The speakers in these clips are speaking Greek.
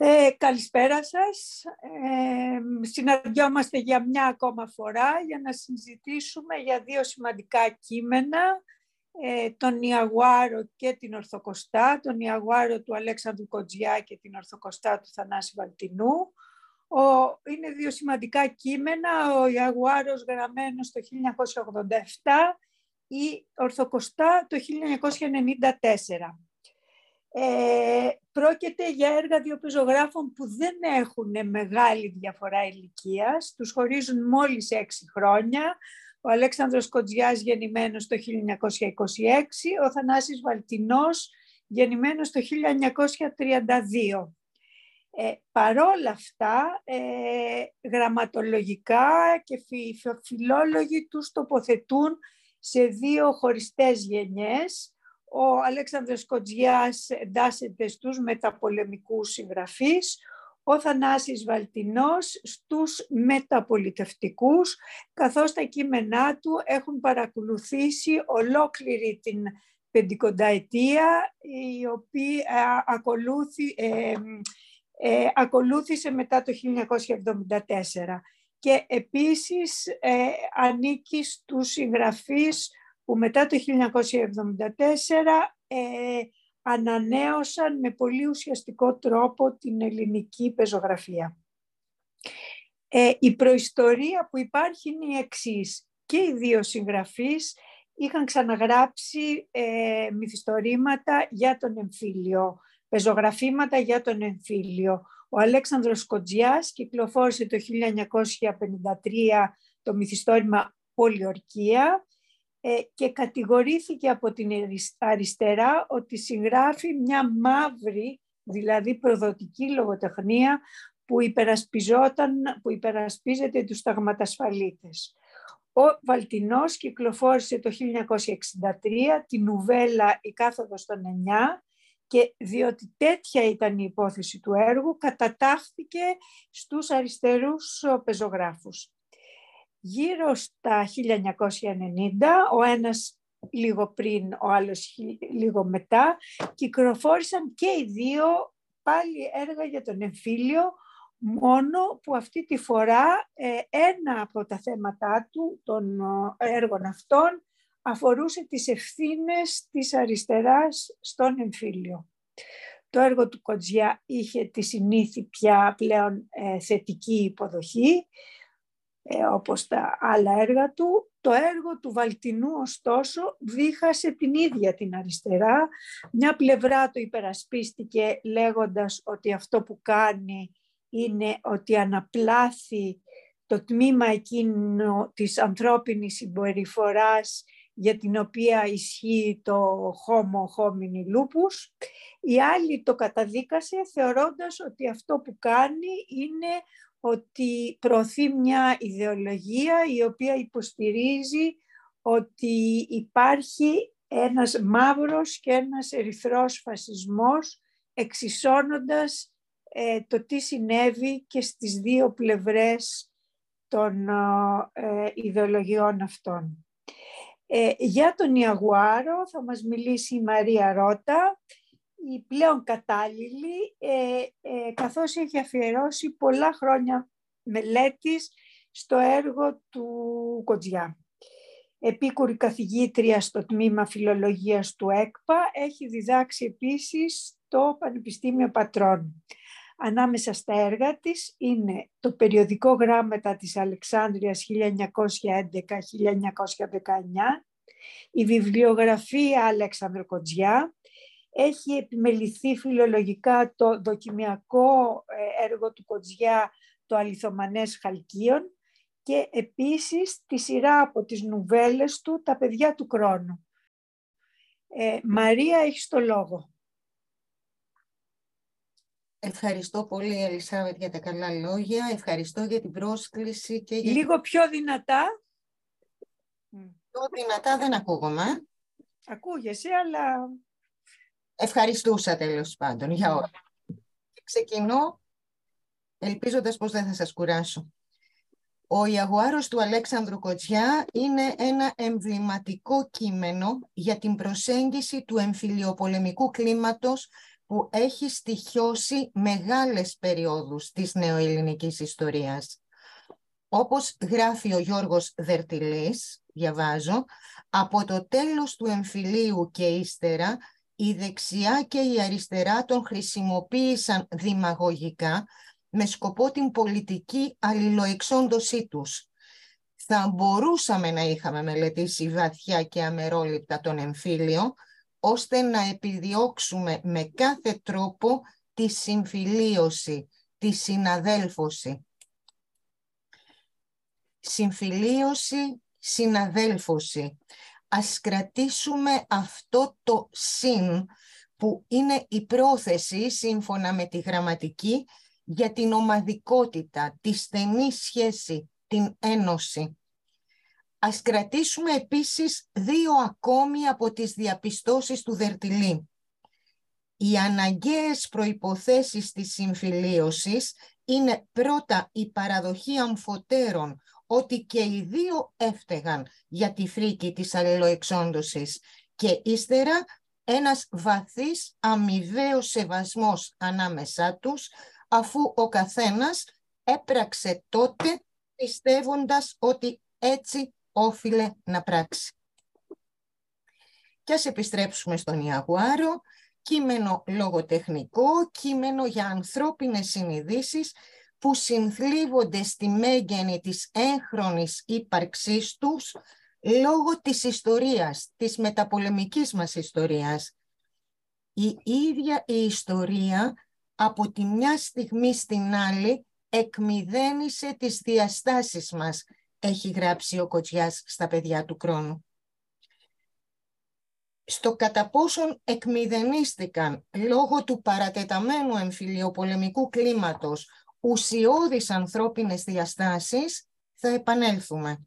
Ε, καλησπέρα σας. Ε, συναντιόμαστε για μια ακόμα φορά για να συζητήσουμε για δύο σημαντικά κείμενα, ε, τον Ιαγουάρο και την Ορθοκοστά, τον Ιαγουάρο του Αλέξανδρου Κοτζιά και την Ορθοκοστά του Θανάση Βαλτινού. Ο, είναι δύο σημαντικά κείμενα, ο Ιαγουάρος γραμμένος το 1987, η Ορθοκοστά το 1994. Ε, πρόκειται για έργα δύο πεζογράφων που δεν έχουν μεγάλη διαφορά ηλικίας. Τους χωρίζουν μόλις έξι χρόνια. Ο Αλέξανδρος Κοντζιάς γεννημένος το 1926, ο Θανάσης Βαλτινός γεννημένος το 1932. Ε, παρόλα αυτά, ε, γραμματολογικά και φιλόλογοι τους τοποθετούν σε δύο χωριστές γενιές ο Αλέξανδρος Κοτζιάς εντάσσεται στους μεταπολεμικούς συγγραφείς, ο Θανάσης Βαλτινός στους μεταπολιτευτικούς, καθώς τα κείμενά του έχουν παρακολουθήσει ολόκληρη την πεντηκονταετία, η οποία ακολούθη, ε, ε, ακολούθησε μετά το 1974. Και επίσης ε, ανήκει στους συγγραφείς που μετά το 1974 ε, ανανέωσαν με πολύ ουσιαστικό τρόπο την ελληνική πεζογραφία. Ε, η προϊστορία που υπάρχει είναι η εξής. Και οι δύο συγγραφείς είχαν ξαναγράψει ε, μυθιστορήματα για τον εμφύλιο, πεζογραφήματα για τον εμφύλιο. Ο Αλέξανδρος Κοντζιάς κυκλοφόρησε το 1953 το μυθιστόρημα Πολιορκία ε, και κατηγορήθηκε από την αριστερά ότι συγγράφει μια μαύρη, δηλαδή προδοτική λογοτεχνία που, υπερασπιζόταν, που υπερασπίζεται τους ταγματασφαλίτες. Ο Βαλτινός κυκλοφόρησε το 1963 τη νουβέλα «Η κάθοδος των εννιά» και διότι τέτοια ήταν η υπόθεση του έργου κατατάχθηκε στους αριστερούς πεζογράφους. Γύρω στα 1990, ο ένας λίγο πριν, ο άλλος λίγο μετά, κυκλοφόρησαν και οι δύο πάλι έργα για τον εμφύλιο, μόνο που αυτή τη φορά ε, ένα από τα θέματα του, των ε, έργων αυτών, αφορούσε τις ευθύνες της αριστεράς στον εμφύλιο. Το έργο του Κοτζιά είχε τη συνήθη πια πλέον ε, θετική υποδοχή ε, όπως τα άλλα έργα του. Το έργο του Βαλτινού, ωστόσο, δίχασε την ίδια την αριστερά. Μια πλευρά το υπερασπίστηκε λέγοντας ότι αυτό που κάνει είναι ότι αναπλάθει το τμήμα εκείνο της ανθρώπινης συμπεριφοράς για την οποία ισχύει το homo homini lupus. Η άλλη το καταδίκασε θεωρώντας ότι αυτό που κάνει είναι ότι προωθεί μια ιδεολογία η οποία υποστηρίζει ότι υπάρχει ένας μαύρος και ένας ερυθρός φασισμός εξισώνοντας ε, το τι συνέβη και στις δύο πλευρές των ε, ιδεολογιών αυτών. Ε, για τον Ιαγουάρο θα μας μιλήσει η Μαρία Ρώτα η πλέον κατάλληλη, ε, ε, καθώς έχει αφιερώσει πολλά χρόνια μελέτης στο έργο του Κοτζιά. Επίκουρη καθηγήτρια στο τμήμα φιλολογίας του ΕΚΠΑ, έχει διδάξει επίσης το Πανεπιστήμιο Πατρών. Ανάμεσα στα έργα της είναι το περιοδικό γράμματα της Αλεξάνδρειας 1911-1919, η βιβλιογραφία Αλέξανδρο Κοτζιά, έχει επιμεληθεί φιλολογικά το δοκιμιακό ε, έργο του Κοτζιά «Το αληθομανές Χαλκίων» και επίσης τη σειρά από τις νουβέλες του «Τα παιδιά του χρόνου». Ε, Μαρία, έχεις το λόγο. Ευχαριστώ πολύ, Ελισάβετ, για τα καλά λόγια. Ευχαριστώ για την πρόσκληση. Και για... Λίγο πιο δυνατά. Πιο δυνατά δεν ακούγομαι. Ακούγεσαι, αλλά ευχαριστούσα τέλος πάντων για όλα. Ξεκινώ ελπίζοντας πως δεν θα σας κουράσω. Ο Ιαγουάρος του Αλέξανδρου Κοτσιά είναι ένα εμβληματικό κείμενο για την προσέγγιση του εμφυλιοπολεμικού κλίματος που έχει στοιχειώσει μεγάλες περιόδους της νεοελληνικής ιστορίας. Όπως γράφει ο Γιώργος Δερτιλής, διαβάζω, από το τέλος του εμφυλίου και ύστερα η δεξιά και η αριστερά τον χρησιμοποίησαν δημαγωγικά με σκοπό την πολιτική αλληλοεξόντωσή τους. Θα μπορούσαμε να είχαμε μελετήσει βαθιά και αμερόληπτα τον εμφύλιο, ώστε να επιδιώξουμε με κάθε τρόπο τη συμφιλίωση, τη συναδέλφωση. Συμφιλίωση, συναδέλφωση. Ας κρατήσουμε αυτό το συν που είναι η πρόθεση σύμφωνα με τη γραμματική για την ομαδικότητα, τη στενή σχέση, την ένωση. Ας κρατήσουμε επίσης δύο ακόμη από τις διαπιστώσεις του Δερτιλή. Οι αναγκαίες προϋποθέσεις της συμφιλίωσης είναι πρώτα η παραδοχή αμφωτέρων ότι και οι δύο έφταιγαν για τη φρίκη της αλληλοεξόντωσης και ύστερα ένας βαθύς αμοιβαίος σεβασμός ανάμεσά τους αφού ο καθένας έπραξε τότε πιστεύοντας ότι έτσι όφιλε να πράξει. Και ας επιστρέψουμε στον Ιαγουάρο, κείμενο λογοτεχνικό, κείμενο για ανθρώπινες συνειδήσεις που συνθλίβονται στη μέγενη της έγχρονης ύπαρξής τους λόγω της ιστορίας, της μεταπολεμικής μας ιστορίας. Η ίδια η ιστορία από τη μια στιγμή στην άλλη εκμυδένισε τις διαστάσεις μας, έχει γράψει ο Κοτζιάς στα παιδιά του χρόνου. Στο κατά πόσον εκμυδενίστηκαν λόγω του παρατεταμένου εμφυλιοπολεμικού κλίματος ουσιώδεις ανθρώπινες διαστάσεις, θα επανέλθουμε.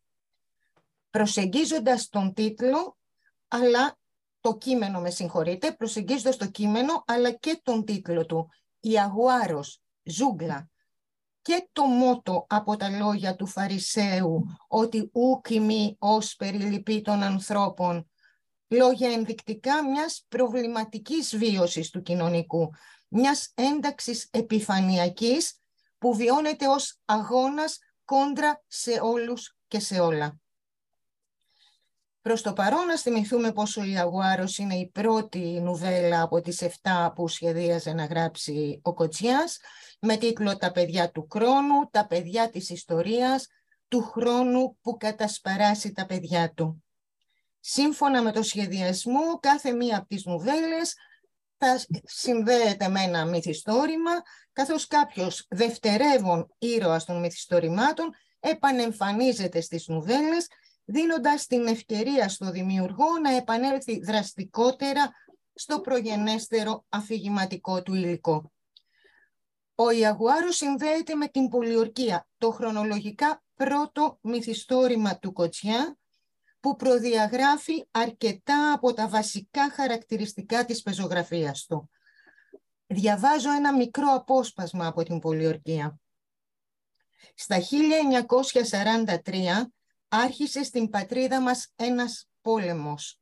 Προσεγγίζοντας τον τίτλο, αλλά το κείμενο με συγχωρείτε, προσεγγίζοντας το κείμενο, αλλά και τον τίτλο του, Ιαγουάρος, ζούγκλα, και το μότο από τα λόγια του Φαρισαίου ότι ούκ ως περιλυπή των ανθρώπων λόγια ενδεικτικά μιας προβληματικής βίωσης του κοινωνικού, μιας ένταξης επιφανειακής που βιώνεται ως αγώνας κόντρα σε όλους και σε όλα. Προς το παρόν να θυμηθούμε πως ο Ιαγουάρος είναι η πρώτη νουβέλα από τις 7 που σχεδίαζε να γράψει ο Κοτσιάς με τίτλο «Τα παιδιά του χρόνου, τα παιδιά της ιστορίας, του χρόνου που κατασπαράσει τα παιδιά του». Σύμφωνα με το σχεδιασμό, κάθε μία από τις νουβέλες θα συνδέεται με ένα μυθιστόρημα, καθώς κάποιος δευτερεύον ήρωας των μυθιστορημάτων επανεμφανίζεται στις νουβέλες, δίνοντας την ευκαιρία στο δημιουργό να επανέλθει δραστικότερα στο προγενέστερο αφηγηματικό του υλικό. Ο Ιαγουάρος συνδέεται με την πολιορκία, το χρονολογικά πρώτο μυθιστόρημα του Κοτσιά, που προδιαγράφει αρκετά από τα βασικά χαρακτηριστικά της πεζογραφίας του. Διαβάζω ένα μικρό απόσπασμα από την πολιορκία. Στα 1943 άρχισε στην πατρίδα μας ένας πόλεμος.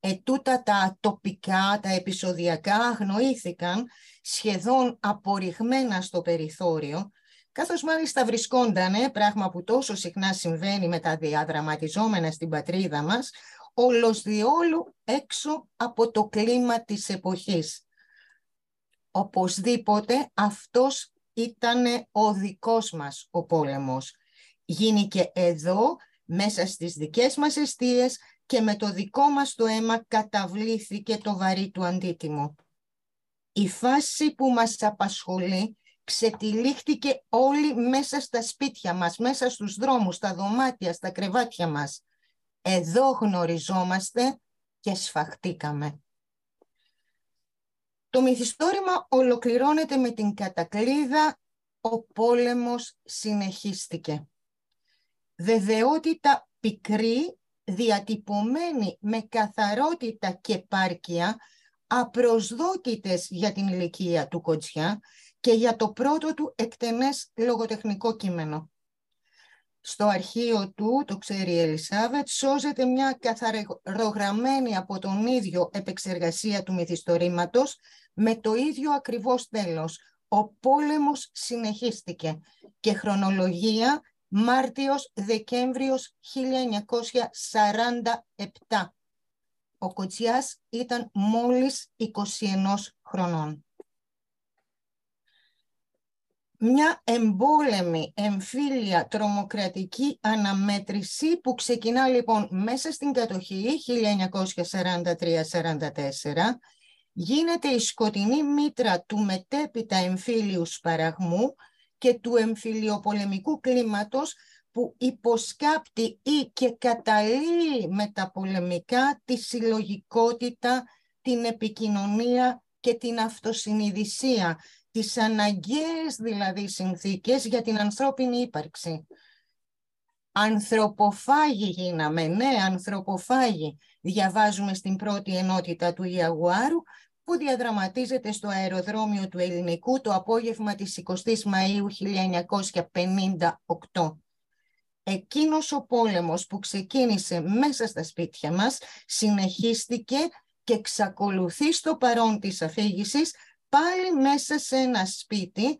Ετούτα τα τοπικά, τα επεισοδιακά αγνοήθηκαν σχεδόν απορριχμένα στο περιθώριο καθώς μάλιστα βρισκόντανε, πράγμα που τόσο συχνά συμβαίνει με τα διαδραματιζόμενα στην πατρίδα μας, όλος διόλου έξω από το κλίμα της εποχής. Οπωσδήποτε αυτός ήταν ο δικός μας ο πόλεμος. Γίνηκε εδώ, μέσα στις δικές μας αιστείες και με το δικό μας το αίμα καταβλήθηκε το βαρύ του αντίτιμο. Η φάση που μας απασχολεί ξετυλίχτηκε όλοι μέσα στα σπίτια μας, μέσα στους δρόμους, στα δωμάτια, στα κρεβάτια μας. Εδώ γνωριζόμαστε και σφαχτήκαμε. Το μυθιστόρημα ολοκληρώνεται με την κατακλίδα «Ο πόλεμος συνεχίστηκε». Βεβαιότητα πικρή, διατυπωμένη με καθαρότητα και πάρκια, απροσδόκητες για την ηλικία του Κοτσιά και για το πρώτο του εκτενές λογοτεχνικό κείμενο. στο αρχείο του, το ξέρει η Ελισάβετ, σώζεται μια καθαρογραμμένη από τον ίδιο επεξεργασία του μυθιστορήματος με το ίδιο ακριβώς τέλος. Ο πόλεμος συνεχίστηκε και χρονολογία Μάρτιος-Δεκέμβριος 1947. Ο Κοτσιάς ήταν μόλις 21 χρονών μια εμπόλεμη, εμφύλια, τρομοκρατική αναμέτρηση που ξεκινά λοιπόν μέσα στην κατοχή 1943-44 γίνεται η σκοτεινή μήτρα του μετέπειτα εμφύλιους σπαραγμού και του εμφυλιοπολεμικού κλίματος που υποσκάπτει ή και καταλύει μεταπολεμικά τη συλλογικότητα, την επικοινωνία και την αυτοσυνειδησία τις αναγκαίες δηλαδή συνθήκες για την ανθρώπινη ύπαρξη. Ανθρωποφάγοι γίναμε, ναι, ανθρωποφάγοι. Διαβάζουμε στην πρώτη ενότητα του Ιαγουάρου που διαδραματίζεται στο αεροδρόμιο του Ελληνικού το απόγευμα της 20ης Μαΐου 1958. Εκείνος ο πόλεμος που ξεκίνησε μέσα στα σπίτια μας συνεχίστηκε και εξακολουθεί στο παρόν της αφήγησης πάλι μέσα σε ένα σπίτι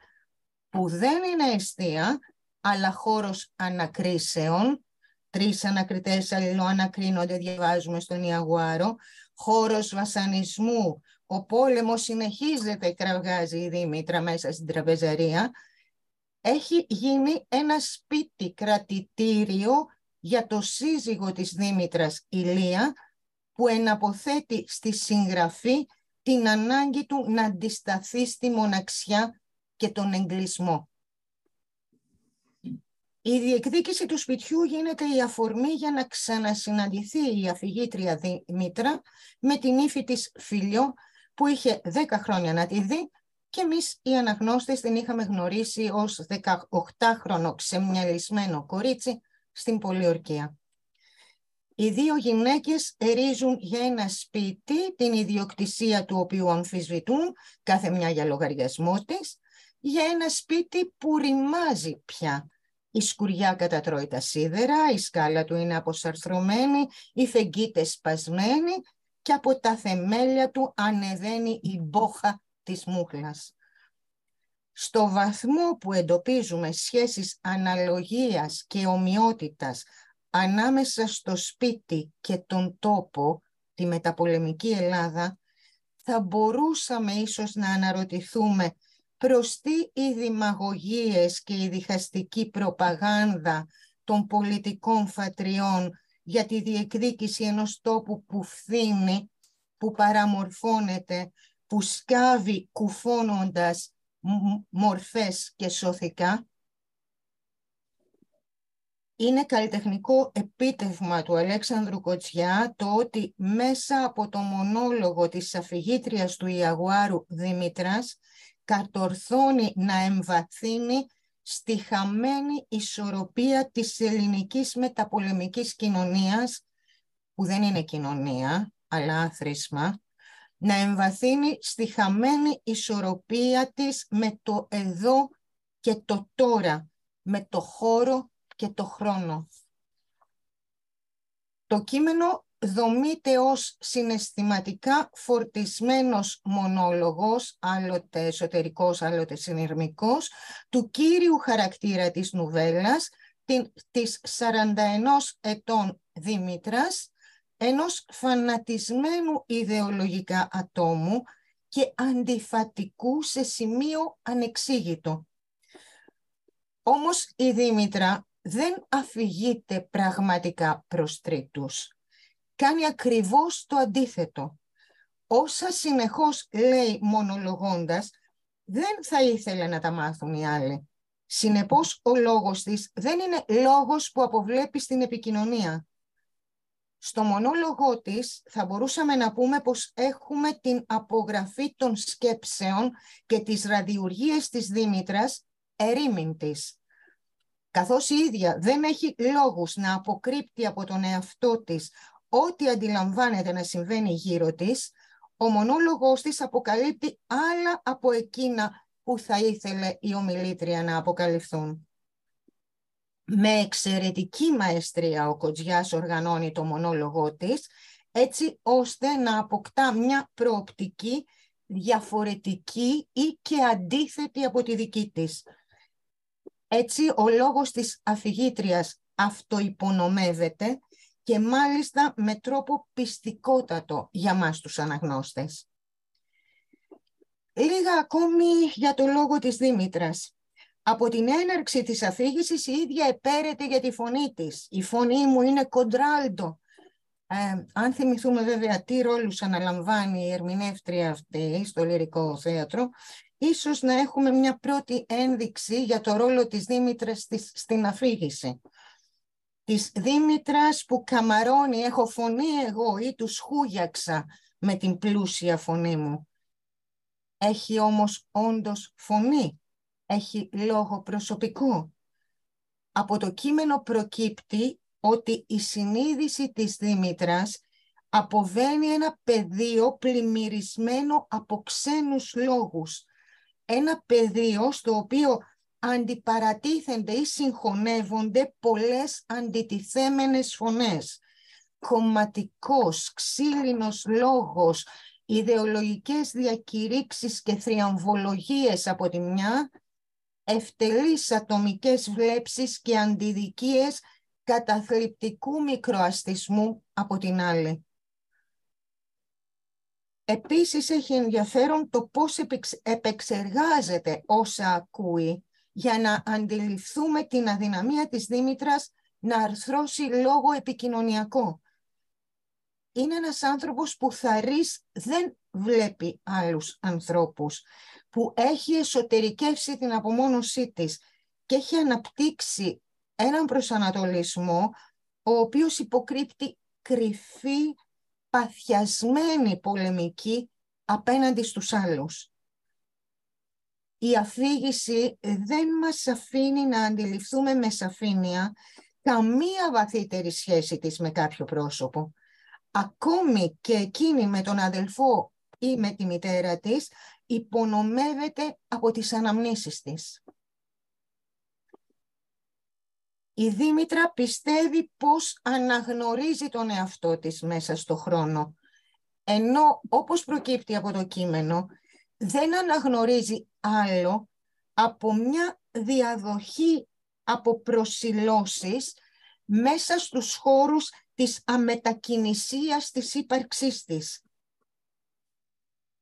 που δεν είναι αιστεία, αλλά χώρος ανακρίσεων. Τρεις ανακριτές αλληλοανακρίνονται, διαβάζουμε στον Ιαγουάρο. Χώρος βασανισμού. Ο πόλεμος συνεχίζεται, κραυγάζει η Δήμητρα μέσα στην τραπεζαρία. Έχει γίνει ένα σπίτι κρατητήριο για το σύζυγο της Δήμητρας Ηλία, που εναποθέτει στη συγγραφή την ανάγκη του να αντισταθεί στη μοναξιά και τον εγκλισμό. Η διεκδίκηση του σπιτιού γίνεται η αφορμή για να ξανασυναντηθεί η αφηγήτρια Δημήτρα με την ύφη της Φιλιό που είχε 10 χρόνια να τη δει και εμείς οι αναγνώστες την είχαμε γνωρίσει ως 18χρονο ξεμυαλισμένο κορίτσι στην Πολιορκία. Οι δύο γυναίκες ερίζουν για ένα σπίτι την ιδιοκτησία του οποίου αμφισβητούν κάθε μια για λογαριασμό της, για ένα σπίτι που ρημάζει πια. Η σκουριά κατατρώει τα σίδερα, η σκάλα του είναι αποσαρθρωμένη, η φεγγίτες σπασμένη και από τα θεμέλια του ανεβαίνει η μπόχα της μούχλας. Στο βαθμό που εντοπίζουμε σχέσεις αναλογίας και ομοιότητας ανάμεσα στο σπίτι και τον τόπο, τη μεταπολεμική Ελλάδα, θα μπορούσαμε ίσως να αναρωτηθούμε προς τι οι δημαγωγίες και η διχαστική προπαγάνδα των πολιτικών φατριών για τη διεκδίκηση ενός τόπου που φθήνει, που παραμορφώνεται, που σκάβει κουφώνοντας μορφές και σωθικά, είναι καλλιτεχνικό επίτευγμα του Αλέξανδρου Κοτσιά το ότι μέσα από το μονόλογο της αφηγήτριας του Ιαγουάρου Δημήτρας κατορθώνει να εμβαθύνει στη χαμένη ισορροπία της ελληνικής μεταπολεμικής κοινωνίας, που δεν είναι κοινωνία, αλλά άθροισμα, να εμβαθύνει στη χαμένη ισορροπία της με το εδώ και το τώρα, με το χώρο και το χρόνο. Το κείμενο δομείται ως συναισθηματικά φορτισμένος μονόλογος, άλλοτε εσωτερικός, άλλοτε συνειρμικός, του κύριου χαρακτήρα της νουβέλας, της 41 ετών Δήμητρας, ενός φανατισμένου ιδεολογικά ατόμου και αντιφατικού σε σημείο ανεξήγητο. Όμως η Δήμητρα δεν αφηγείται πραγματικά προς τρίτους. Κάνει ακριβώς το αντίθετο. Όσα συνεχώς λέει μονολογώντας, δεν θα ήθελε να τα μάθουν οι άλλοι. Συνεπώς, ο λόγος της δεν είναι λόγος που αποβλέπει στην επικοινωνία. Στο μονόλογό της θα μπορούσαμε να πούμε πως έχουμε την απογραφή των σκέψεων και τις ραδιουργίες της Δήμητρας ερήμην της καθώς η ίδια δεν έχει λόγους να αποκρύπτει από τον εαυτό της ό,τι αντιλαμβάνεται να συμβαίνει γύρω της, ο μονόλογος της αποκαλύπτει άλλα από εκείνα που θα ήθελε η ομιλήτρια να αποκαλυφθούν. Με εξαιρετική μαεστρία ο Κοτζιάς οργανώνει το μονόλογό της, έτσι ώστε να αποκτά μια προοπτική διαφορετική ή και αντίθετη από τη δική της. Έτσι, ο λόγος της αφηγήτριας αυτοϋπονομεύεται και μάλιστα με τρόπο πιστικότατο για μας τους αναγνώστες. Λίγα ακόμη για το λόγο της Δήμητρας. Από την έναρξη της αφήγησης η ίδια επέρεται για τη φωνή της. Η φωνή μου είναι κοντράλτο. Ε, αν θυμηθούμε βέβαια τι ρόλους αναλαμβάνει η ερμηνεύτρια αυτή στο λυρικό θέατρο, ίσως να έχουμε μια πρώτη ένδειξη για το ρόλο της Δήμητρας στην αφήγηση. Της Δήμητρας που καμαρώνει, έχω φωνή εγώ ή τους χούγιαξα με την πλούσια φωνή μου. Έχει όμως όντως φωνή, έχει λόγο προσωπικό. Από το κείμενο προκύπτει ότι η συνείδηση της Δήμητρας αποβαίνει ένα πεδίο πλημμυρισμένο από ξένους λόγους. Ένα πεδίο στο οποίο αντιπαρατίθενται ή συγχωνεύονται πολλές αντιτιθέμενες φωνές. Κομματικός, ξύλινος λόγος, ιδεολογικές διακηρύξεις και θριαμβολογίες από τη μια, ευτελείς ατομικές βλέψεις και αντιδικίες καταθλιπτικού μικροαστισμού από την άλλη. Επίσης έχει ενδιαφέρον το πώς επεξεργάζεται όσα ακούει για να αντιληφθούμε την αδυναμία της Δήμητρας να αρθρώσει λόγο επικοινωνιακό. Είναι ένας άνθρωπος που θαρής δεν βλέπει άλλους ανθρώπους, που έχει εσωτερικεύσει την απομόνωσή της και έχει αναπτύξει έναν προσανατολισμό ο οποίος υποκρύπτει κρυφή, παθιασμένη πολεμική απέναντι στους άλλους. Η αφήγηση δεν μας αφήνει να αντιληφθούμε με σαφήνεια καμία βαθύτερη σχέση της με κάποιο πρόσωπο. Ακόμη και εκείνη με τον αδελφό ή με τη μητέρα της υπονομεύεται από τις αναμνήσεις της. Η Δήμητρα πιστεύει πως αναγνωρίζει τον εαυτό της μέσα στο χρόνο, ενώ όπως προκύπτει από το κείμενο, δεν αναγνωρίζει άλλο από μια διαδοχή από προσιλώσεις μέσα στους χώρους της αμετακινησίας της ύπαρξής της.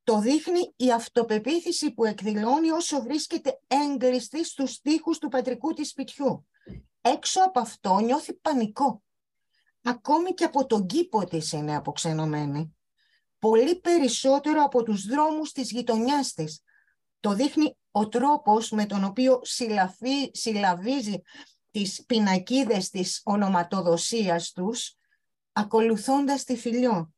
Το δείχνει η αυτοπεποίθηση που εκδηλώνει όσο βρίσκεται έγκλειστη στους τοίχους του πατρικού της σπιτιού. Έξω από αυτό νιώθει πανικό. Ακόμη και από τον κήπο της είναι αποξενωμένη. Πολύ περισσότερο από τους δρόμους της γειτονιάς της. Το δείχνει ο τρόπος με τον οποίο συλλαβεί, συλλαβίζει τις πινακίδες της ονοματοδοσίας τους, ακολουθώντας τη φιλιό.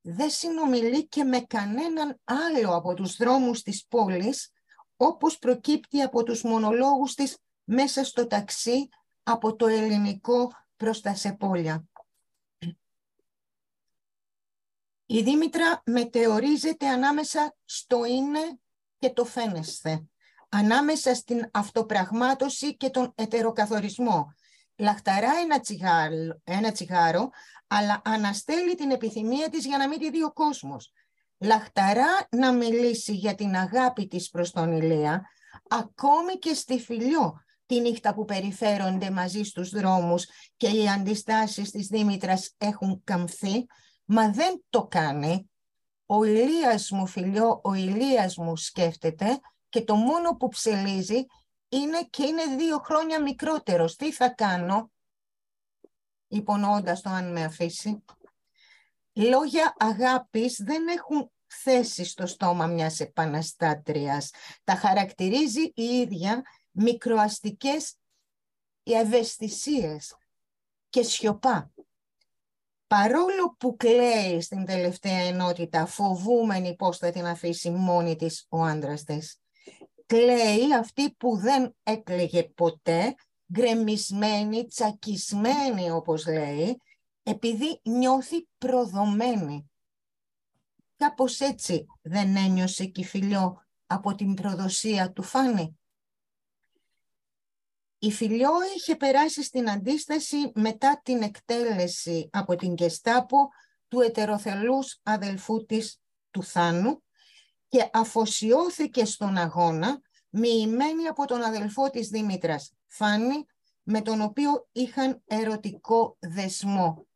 Δεν συνομιλεί και με κανέναν άλλο από τους δρόμους της πόλης, όπως προκύπτει από τους μονολόγους της μέσα στο ταξί από το ελληνικό προς τα Σεπόλια. Η Δήμητρα μετεωρίζεται ανάμεσα στο είναι και το φαίνεσθε, ανάμεσα στην αυτοπραγμάτωση και τον ετεροκαθορισμό. Λαχταρά ένα τσιγάρο, ένα τσιγάρο, αλλά αναστέλει την επιθυμία της για να μην τη δει ο κόσμος. Λαχταρά να μιλήσει για την αγάπη της προς τον Ηλία, ακόμη και στη φιλιό, τη νύχτα που περιφέρονται μαζί στους δρόμους και οι αντιστάσεις της Δήμητρας έχουν καμφθεί, μα δεν το κάνει. Ο Ηλίας μου φιλιό, ο Ηλίας μου σκέφτεται και το μόνο που ψελίζει είναι και είναι δύο χρόνια μικρότερος. Τι θα κάνω, υπονοώντας το αν με αφήσει. Λόγια αγάπης δεν έχουν θέση στο στόμα μιας επαναστάτριας. Τα χαρακτηρίζει η ίδια μικροαστικές ευαισθησίες και σιωπά. Παρόλο που κλαίει στην τελευταία ενότητα, φοβούμενη πώς θα την αφήσει μόνη της ο άντρας της, κλαίει αυτή που δεν έκλαιγε ποτέ, γκρεμισμένη, τσακισμένη όπως λέει, επειδή νιώθει προδομένη. Κάπως έτσι δεν ένιωσε και φιλιό από την προδοσία του Φάνη. Η Φιλιό είχε περάσει στην αντίσταση μετά την εκτέλεση από την Κεστάπο του ετεροθελούς αδελφού της του Θάνου και αφοσιώθηκε στον αγώνα μοιημένη από τον αδελφό της Δήμητρας, Φάνη, με τον οποίο είχαν ερωτικό δεσμό.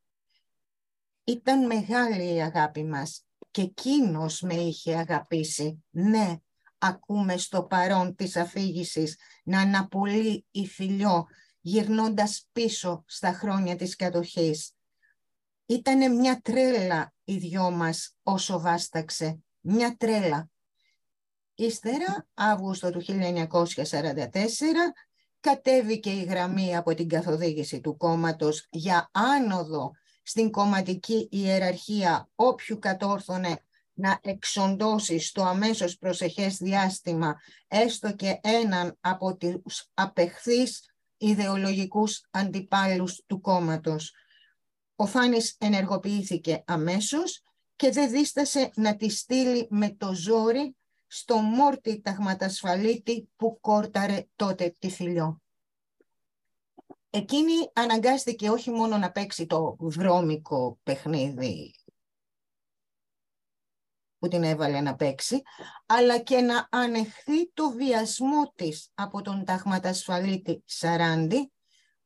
Ήταν μεγάλη η αγάπη μας και εκείνος με είχε αγαπήσει. Ναι, ακούμε στο παρόν της αφήγησης να αναπολύει η φιλιό γυρνώντας πίσω στα χρόνια της κατοχής. Ήτανε μια τρέλα οι δυο μας όσο βάσταξε, μια τρέλα. Ύστερα, Αύγουστο του 1944, κατέβηκε η γραμμή από την καθοδήγηση του κόμματος για άνοδο στην κομματική ιεραρχία όποιου κατόρθωνε να εξοντώσεις στο αμέσως προσεχές διάστημα έστω και έναν από τους απεχθείς ιδεολογικούς αντιπάλους του κόμματος. Ο Φάνης ενεργοποιήθηκε αμέσως και δεν δίστασε να τη στείλει με το ζόρι στο μόρτι ταγματασφαλίτη που κόρταρε τότε τη φιλιό. Εκείνη αναγκάστηκε όχι μόνο να παίξει το βρώμικο παιχνίδι που την έβαλε να παίξει, αλλά και να ανεχθεί το βιασμό της από τον ταγματασφαλίτη Σαράντι,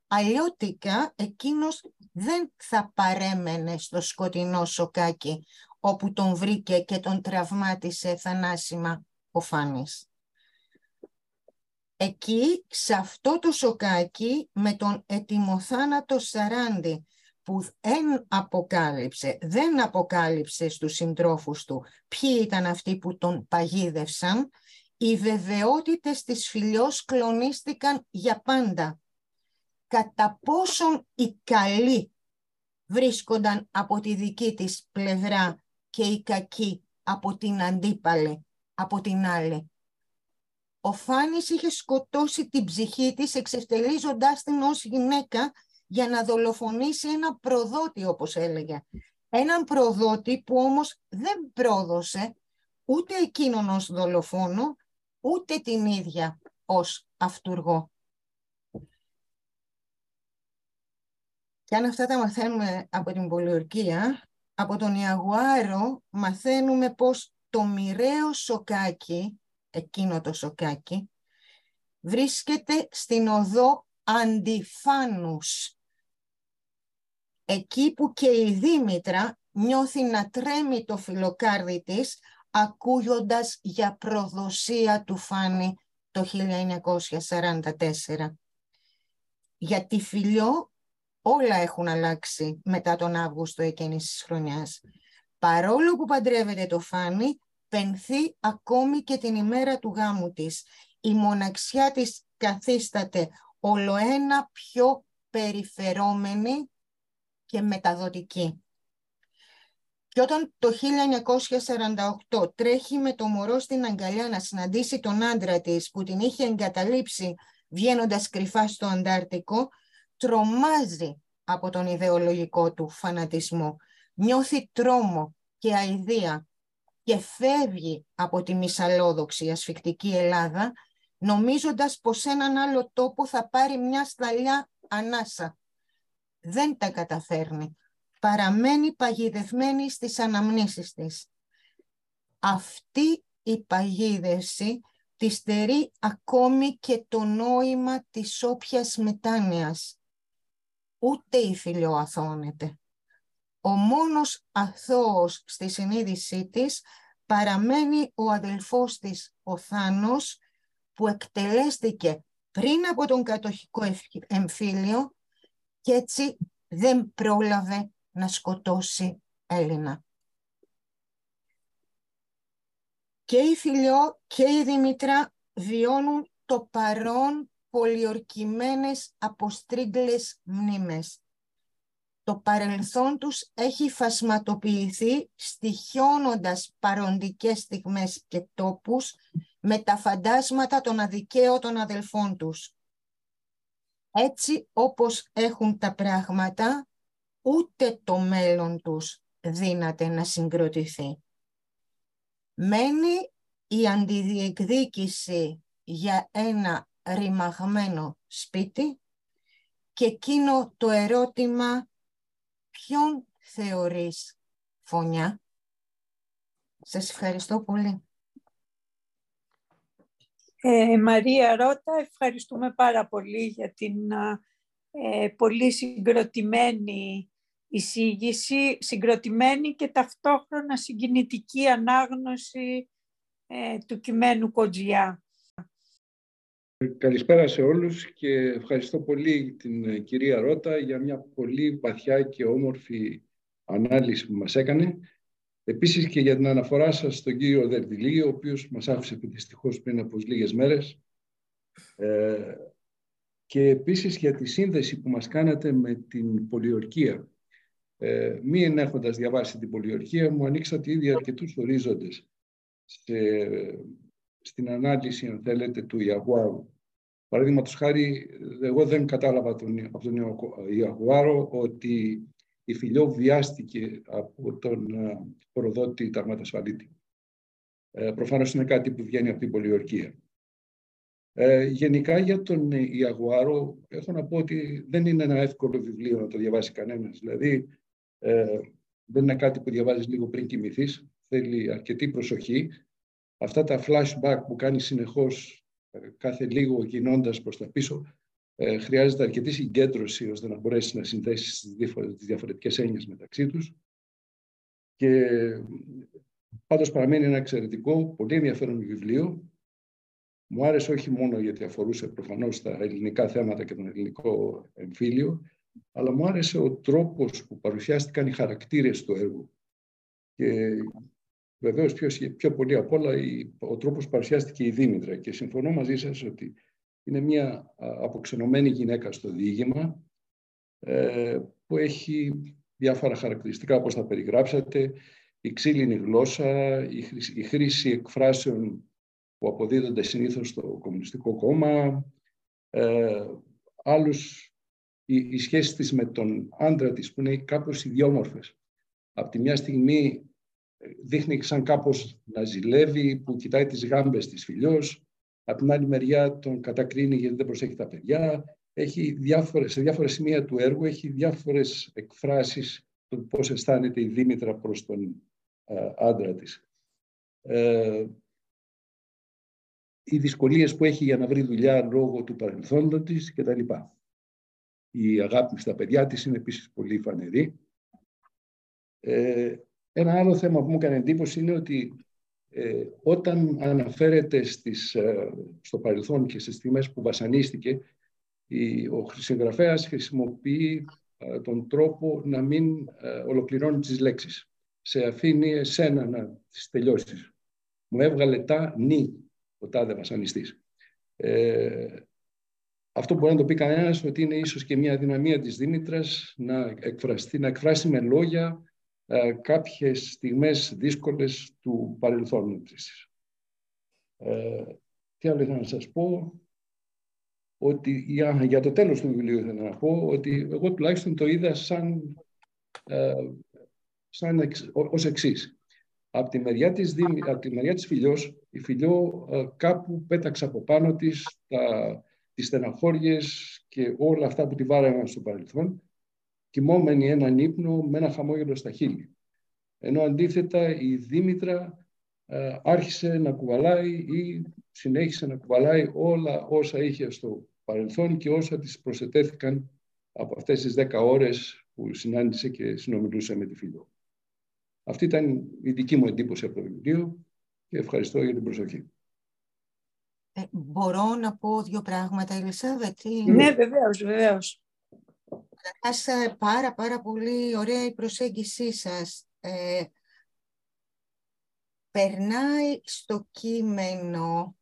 αλλιώτικα εκείνος δεν θα παρέμενε στο σκοτεινό σοκάκι όπου τον βρήκε και τον τραυμάτισε θανάσιμα ο Φάνης. Εκεί, σε αυτό το σοκάκι, με τον ετοιμοθάνατο Σαράντι, που δεν αποκάλυψε, δεν αποκάλυψε στους συντρόφους του ποιοι ήταν αυτοί που τον παγίδευσαν, οι βεβαιότητες της φιλιός κλονίστηκαν για πάντα. Κατά πόσον οι καλοί βρίσκονταν από τη δική της πλευρά και οι κακοί από την αντίπαλη, από την άλλη. Ο Φάνης είχε σκοτώσει την ψυχή της εξευτελίζοντάς την ως γυναίκα για να δολοφονήσει ένα προδότη όπως έλεγε. Έναν προδότη που όμως δεν πρόδωσε ούτε εκείνον ως δολοφόνο, ούτε την ίδια ως αυτούργο. Και αν αυτά τα μαθαίνουμε από την πολιορκία, από τον Ιαγουάρο μαθαίνουμε πως το μοιραίο σοκάκι, εκείνο το σοκάκι, βρίσκεται στην οδό αντιφάνους. Εκεί που και η Δήμητρα νιώθει να τρέμει το φιλοκάρδι της ακούγοντας για προδοσία του Φάνη το 1944. Για τη Φιλιό όλα έχουν αλλάξει μετά τον Αύγουστο εκείνης της χρονιάς. Παρόλο που παντρεύεται το Φάνη, πενθεί ακόμη και την ημέρα του γάμου της. Η μοναξιά της καθίσταται ολοένα πιο περιφερόμενη και μεταδοτική. Και όταν το 1948 τρέχει με το μωρό στην αγκαλιά να συναντήσει τον άντρα της που την είχε εγκαταλείψει βγαίνοντας κρυφά στο Αντάρτικο, τρομάζει από τον ιδεολογικό του φανατισμό. Νιώθει τρόμο και αηδία και φεύγει από τη μισαλόδοξη ασφικτική Ελλάδα νομίζοντας πως έναν άλλο τόπο θα πάρει μια σταλιά ανάσα. Δεν τα καταφέρνει. Παραμένει παγιδευμένη στις αναμνήσεις της. Αυτή η παγίδευση τη στερεί ακόμη και το νόημα της όποιας μετάνοιας ούτε η φιλιό αθώνεται. Ο μόνος αθώος στη συνείδησή της παραμένει ο αδελφός της, ο Θάνος, που εκτελέστηκε πριν από τον κατοχικό εμφύλιο και έτσι δεν πρόλαβε να σκοτώσει Έλληνα. Και η Φιλιό και η Δημητρά βιώνουν το παρόν πολιορκημένες αποστρίγκλες μνήμες. Το παρελθόν τους έχει φασματοποιηθεί στοιχιώνοντας παροντικές στιγμές και τόπους με τα φαντάσματα των αδικαίωτων αδελφών τους. Έτσι όπως έχουν τα πράγματα, ούτε το μέλλον τους δύναται να συγκροτηθεί. Μένει η αντιδιεκδίκηση για ένα ρημαγμένο σπίτι και εκείνο το ερώτημα ποιον θεωρείς φωνιά; Σας ευχαριστώ πολύ. Ε, Μαρία Ρώτα, ευχαριστούμε πάρα πολύ για την ε, πολύ συγκροτημένη εισήγηση, συγκροτημένη και ταυτόχρονα συγκινητική ανάγνωση ε, του κειμένου Κοτζιά. Καλησπέρα σε όλους και ευχαριστώ πολύ την ε, κυρία Ρώτα για μια πολύ βαθιά και όμορφη ανάλυση που μας έκανε. Επίσης και για την αναφορά σας στον κύριο Δερδιλή, ο οποίος μας άφησε δυστυχώς πριν από λίγες μέρες. Ε, και επίσης για τη σύνδεση που μας κάνατε με την πολιορκία. Ε, μη ενέχοντας διαβάσει την πολιορκία, μου ανοίξατε ήδη αρκετούς ορίζοντες στην ανάλυση, αν θέλετε, του Ιαγουάρου. Παραδείγματος χάρη, εγώ δεν κατάλαβα τον, από τον Ιαγουάρο ότι η Φιλιό βιάστηκε από τον ε, προδότη Ταγματασφαλίτη. Ε, προφανώς είναι κάτι που βγαίνει από την πολιορκία. Ε, γενικά για τον Ιαγουάρο έχω να πω ότι δεν είναι ένα εύκολο βιβλίο να το διαβάσει κανένας. Δηλαδή ε, δεν είναι κάτι που διαβάζεις λίγο πριν κοιμηθείς. Θέλει αρκετή προσοχή. Αυτά τα flashback που κάνει συνεχώς ε, κάθε λίγο γινώντας προς τα πίσω ε, χρειάζεται αρκετή συγκέντρωση ώστε να μπορέσει να συνδέσει τις διαφορετικές έννοιες μεταξύ τους. Και πάντως παραμένει ένα εξαιρετικό, πολύ ενδιαφέρον βιβλίο. Μου άρεσε όχι μόνο γιατί αφορούσε προφανώς τα ελληνικά θέματα και τον ελληνικό εμφύλιο, αλλά μου άρεσε ο τρόπος που παρουσιάστηκαν οι χαρακτήρες του έργου. Και βεβαίως πιο, πιο πολύ απ' όλα ο τρόπος που παρουσιάστηκε η Δήμητρα. Και συμφωνώ μαζί σας ότι είναι μια αποξενωμένη γυναίκα στο διήγημα ε, που έχει διάφορα χαρακτηριστικά όπως τα περιγράψατε, η ξύλινη γλώσσα, η χρήση εκφράσεων που αποδίδονται συνήθως στο Κομμουνιστικό Κόμμα, ε, άλλους, η, η σχέση της με τον άντρα της που είναι κάπως ιδιόμορφες. Από τη μια στιγμή ε, δείχνει σαν κάπως να ζηλεύει, που κοιτάει τις γάμπες της φιλιός, από την άλλη μεριά τον κατακρίνει γιατί δεν προσέχει τα παιδιά. Έχει διάφορες, σε διάφορα σημεία του έργου έχει διάφορες εκφράσεις του πώς αισθάνεται η Δήμητρα προς τον άντρα της. Ε, οι δυσκολίες που έχει για να βρει δουλειά λόγω του παρελθόντος της κτλ. Η αγάπη στα παιδιά της είναι επίσης πολύ φανερή. Ε, ένα άλλο θέμα που μου έκανε εντύπωση είναι ότι ε, όταν αναφέρεται στις, ε, στο παρελθόν και στις στιγμές που βασανίστηκε, η, ο συγγραφέας χρησιμοποιεί ε, τον τρόπο να μην ε, ολοκληρώνει τις λέξεις. Σε αφήνει εσένα να τις τελειώσεις. Μου έβγαλε τα νη ο τάδε βασανιστής. Ε, αυτό μπορεί να το πει κανένας ότι είναι ίσως και μια δυναμία της Δήμητρας να, εκφραστεί, να εκφράσει με λόγια ε, κάποιες στιγμές δύσκολες του παρελθόνου της. Ε, τι άλλο ήθελα να σας πω, ότι για, για το τέλος του βιβλίου ήθελα να πω ότι εγώ τουλάχιστον το είδα σαν, ε, σαν εξ, ως εξής. Από τη μεριά της, από τη μεριά της Φιλιός, η Φιλιό ε, κάπου πέταξε από πάνω της τα, τις στεναχώριες και όλα αυτά που τη βάραγαν στο παρελθόν κοιμόμενη έναν ύπνο με ένα χαμόγελο στα χείλη. Ενώ αντίθετα η Δήμητρα ε, άρχισε να κουβαλάει ή συνέχισε να κουβαλάει όλα όσα είχε στο παρελθόν και όσα της προσετέθηκαν από αυτές τις δέκα ώρες που συνάντησε και συνομιλούσε με τη φίλο. Αυτή ήταν η δική μου εντύπωση από το βιβλίο και ευχαριστώ για την προσοχή. Ε, μπορώ να πω δύο πράγματα, Ελισάβετ. Ναι, βεβαίως, βεβαίως. Καταρχάς, ε, πάρα πάρα πολύ ωραία η προσέγγισή σας. Ε, περνάει στο κείμενο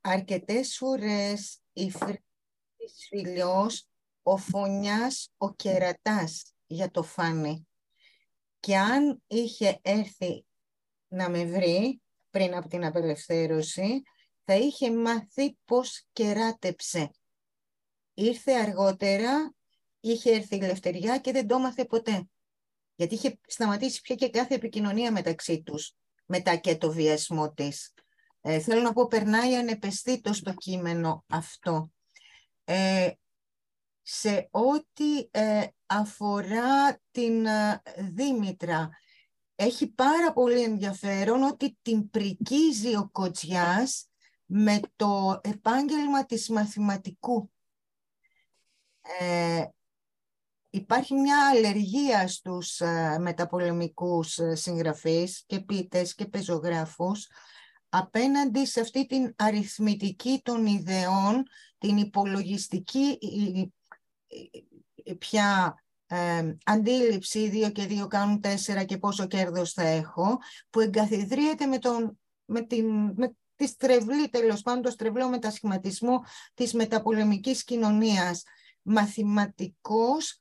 αρκετές φορές η φρύδης φιλιός, ο φωνιάς, ο κερατάς για το φάνη. Και αν είχε έρθει να με βρει πριν από την απελευθέρωση, θα είχε μάθει πώς κεράτεψε ήρθε αργότερα, είχε έρθει η ελευθεριά και δεν το έμαθε ποτέ. Γιατί είχε σταματήσει πια και κάθε επικοινωνία μεταξύ τους, μετά και το βιασμό της. Ε, θέλω να πω, περνάει ανεπαισθήτως το κείμενο αυτό. Ε, σε ό,τι ε, αφορά την ε, Δήμητρα, έχει πάρα πολύ ενδιαφέρον ότι την πρικίζει ο Κοτζιάς με το επάγγελμα της μαθηματικού. Ε, υπάρχει μια αλλεργία στους ε, μεταπολεμικούς ε, συγγραφείς και πίτες και πεζογράφους απέναντι σε αυτή την αριθμητική των ιδεών, την υπολογιστική πια ε, αντίληψη, δύο και δύο κάνουν τέσσερα και πόσο κέρδος θα έχω, που εγκαθιδρύεται με, τον, με, την, με τη στρεβλή, τέλος πάντων, το στρεβλό μετασχηματισμό της μεταπολεμικής κοινωνίας. Μαθηματικός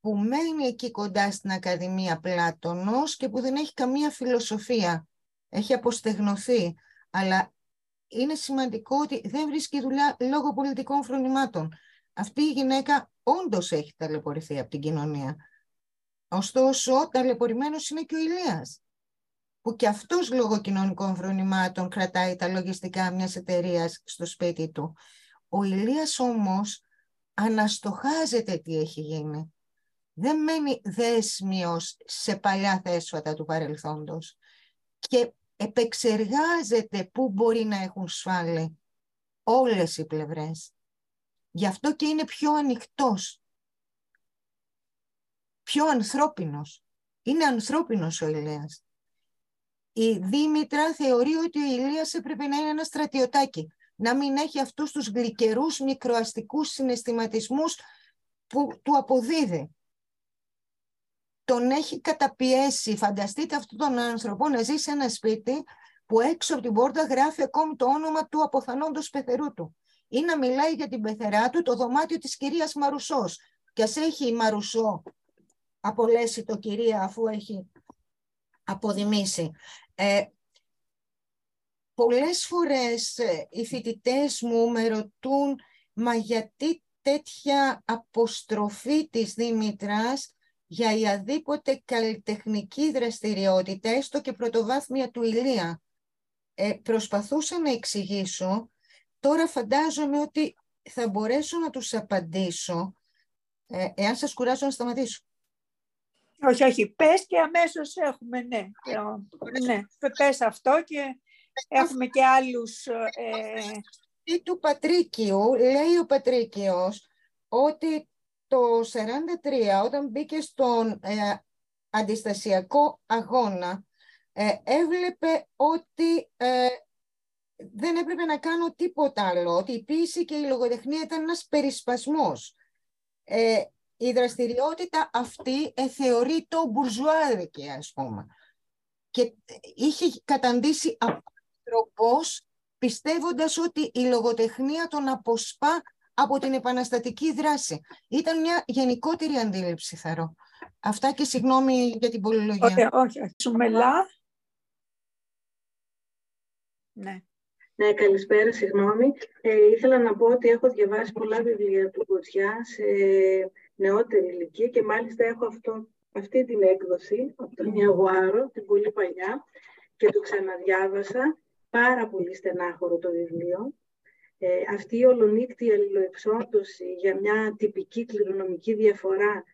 που μένει εκεί κοντά στην Ακαδημία Πλάτωνος και που δεν έχει καμία φιλοσοφία. Έχει αποστεγνωθεί, αλλά είναι σημαντικό ότι δεν βρίσκει δουλειά λόγω πολιτικών φρονημάτων. Αυτή η γυναίκα όντως έχει ταλαιπωρηθεί από την κοινωνία. Ωστόσο, ταλαιπωρημένος είναι και ο Ηλίας, που και αυτός λόγω κοινωνικών φρονημάτων κρατάει τα λογιστικά μιας εταιρείας στο σπίτι του. Ο Ηλίας όμως αναστοχάζεται τι έχει γίνει. Δεν μένει δέσμιος σε παλιά θέσφατα του παρελθόντος και επεξεργάζεται πού μπορεί να έχουν σφάλει όλες οι πλευρές. Γι' αυτό και είναι πιο ανοιχτός, πιο ανθρώπινος. Είναι ανθρώπινος ο Ηλίας. Η Δήμητρα θεωρεί ότι ο Ηλίας έπρεπε να είναι ένα στρατιωτάκι, να μην έχει αυτούς τους γλυκερούς μικροαστικούς συναισθηματισμούς που του αποδίδει. Τον έχει καταπιέσει. Φανταστείτε αυτόν τον άνθρωπο να ζει σε ένα σπίτι που έξω από την πόρτα γράφει ακόμη το όνομα του αποθανόντος πεθερού του ή να μιλάει για την πεθερά του το δωμάτιο της κυρίας Μαρουσός. Και ας έχει η Μαρουσό απολέσει το κυρία αφού έχει αποδημήσει. Ε, πολλές φορές ε, οι φοιτητές μου με ρωτούν μα γιατί τέτοια αποστροφή της Δήμητρας για η αδίποτε καλλιτεχνική δραστηριότητα, έστω και πρωτοβάθμια του Ηλία; Ε, προσπαθούσα να εξηγήσω Τώρα φαντάζομαι ότι θα μπορέσω να τους απαντήσω, ε, εάν σας κουράζω να σταματήσω. Όχι, όχι, πες και αμέσως έχουμε, ναι. ναι, πες αυτό και έχουμε και άλλους... Ε... του Πατρίκιου, λέει ο Πατρίκιος, ότι το 1943 όταν μπήκε στον ε, αντιστασιακό αγώνα ε, έβλεπε ότι ε, δεν έπρεπε να κάνω τίποτα άλλο, ότι η ποίηση και η λογοτεχνία ήταν ένας περισπασμός. Ε, η δραστηριότητα αυτή ε, θεωρεί το μπουρζουάδικη, ας πούμε. Και είχε καταντήσει απροπός, πιστεύοντας ότι η λογοτεχνία τον αποσπά από την επαναστατική δράση. Ήταν μια γενικότερη αντίληψη, θεωρώ. Αυτά και συγγνώμη για την πολυλογία. Όχι, όχι. Σου μελά. Ναι. Ναι, καλησπέρα, συγγνώμη. Ε, ήθελα να πω ότι έχω διαβάσει πολλά βιβλία του Κοτσιά σε νεότερη ηλικία και μάλιστα έχω αυτό, αυτή την έκδοση από τον Ιαγουάρο, την πολύ παλιά, και το ξαναδιάβασα. Πάρα πολύ στενάχωρο το βιβλίο. Ε, αυτή η ολονύκτη αλληλοεξόρτωση για μια τυπική κληρονομική διαφορά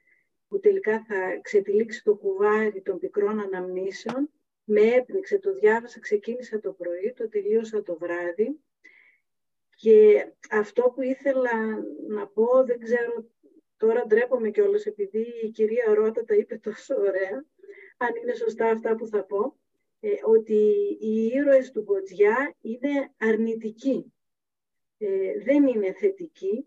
που τελικά θα ξετυλίξει το κουβάρι των πικρών αναμνήσεων, με έπνιξε, το διάβασα, ξεκίνησα το πρωί, το τελείωσα το βράδυ και αυτό που ήθελα να πω, δεν ξέρω, τώρα ντρέπομαι κιόλας επειδή η κυρία Ρώτα τα είπε τόσο ωραία, αν είναι σωστά αυτά που θα πω, ε, ότι οι ήρωες του Μποτζιά είναι αρνητικοί, ε, δεν είναι θετικοί,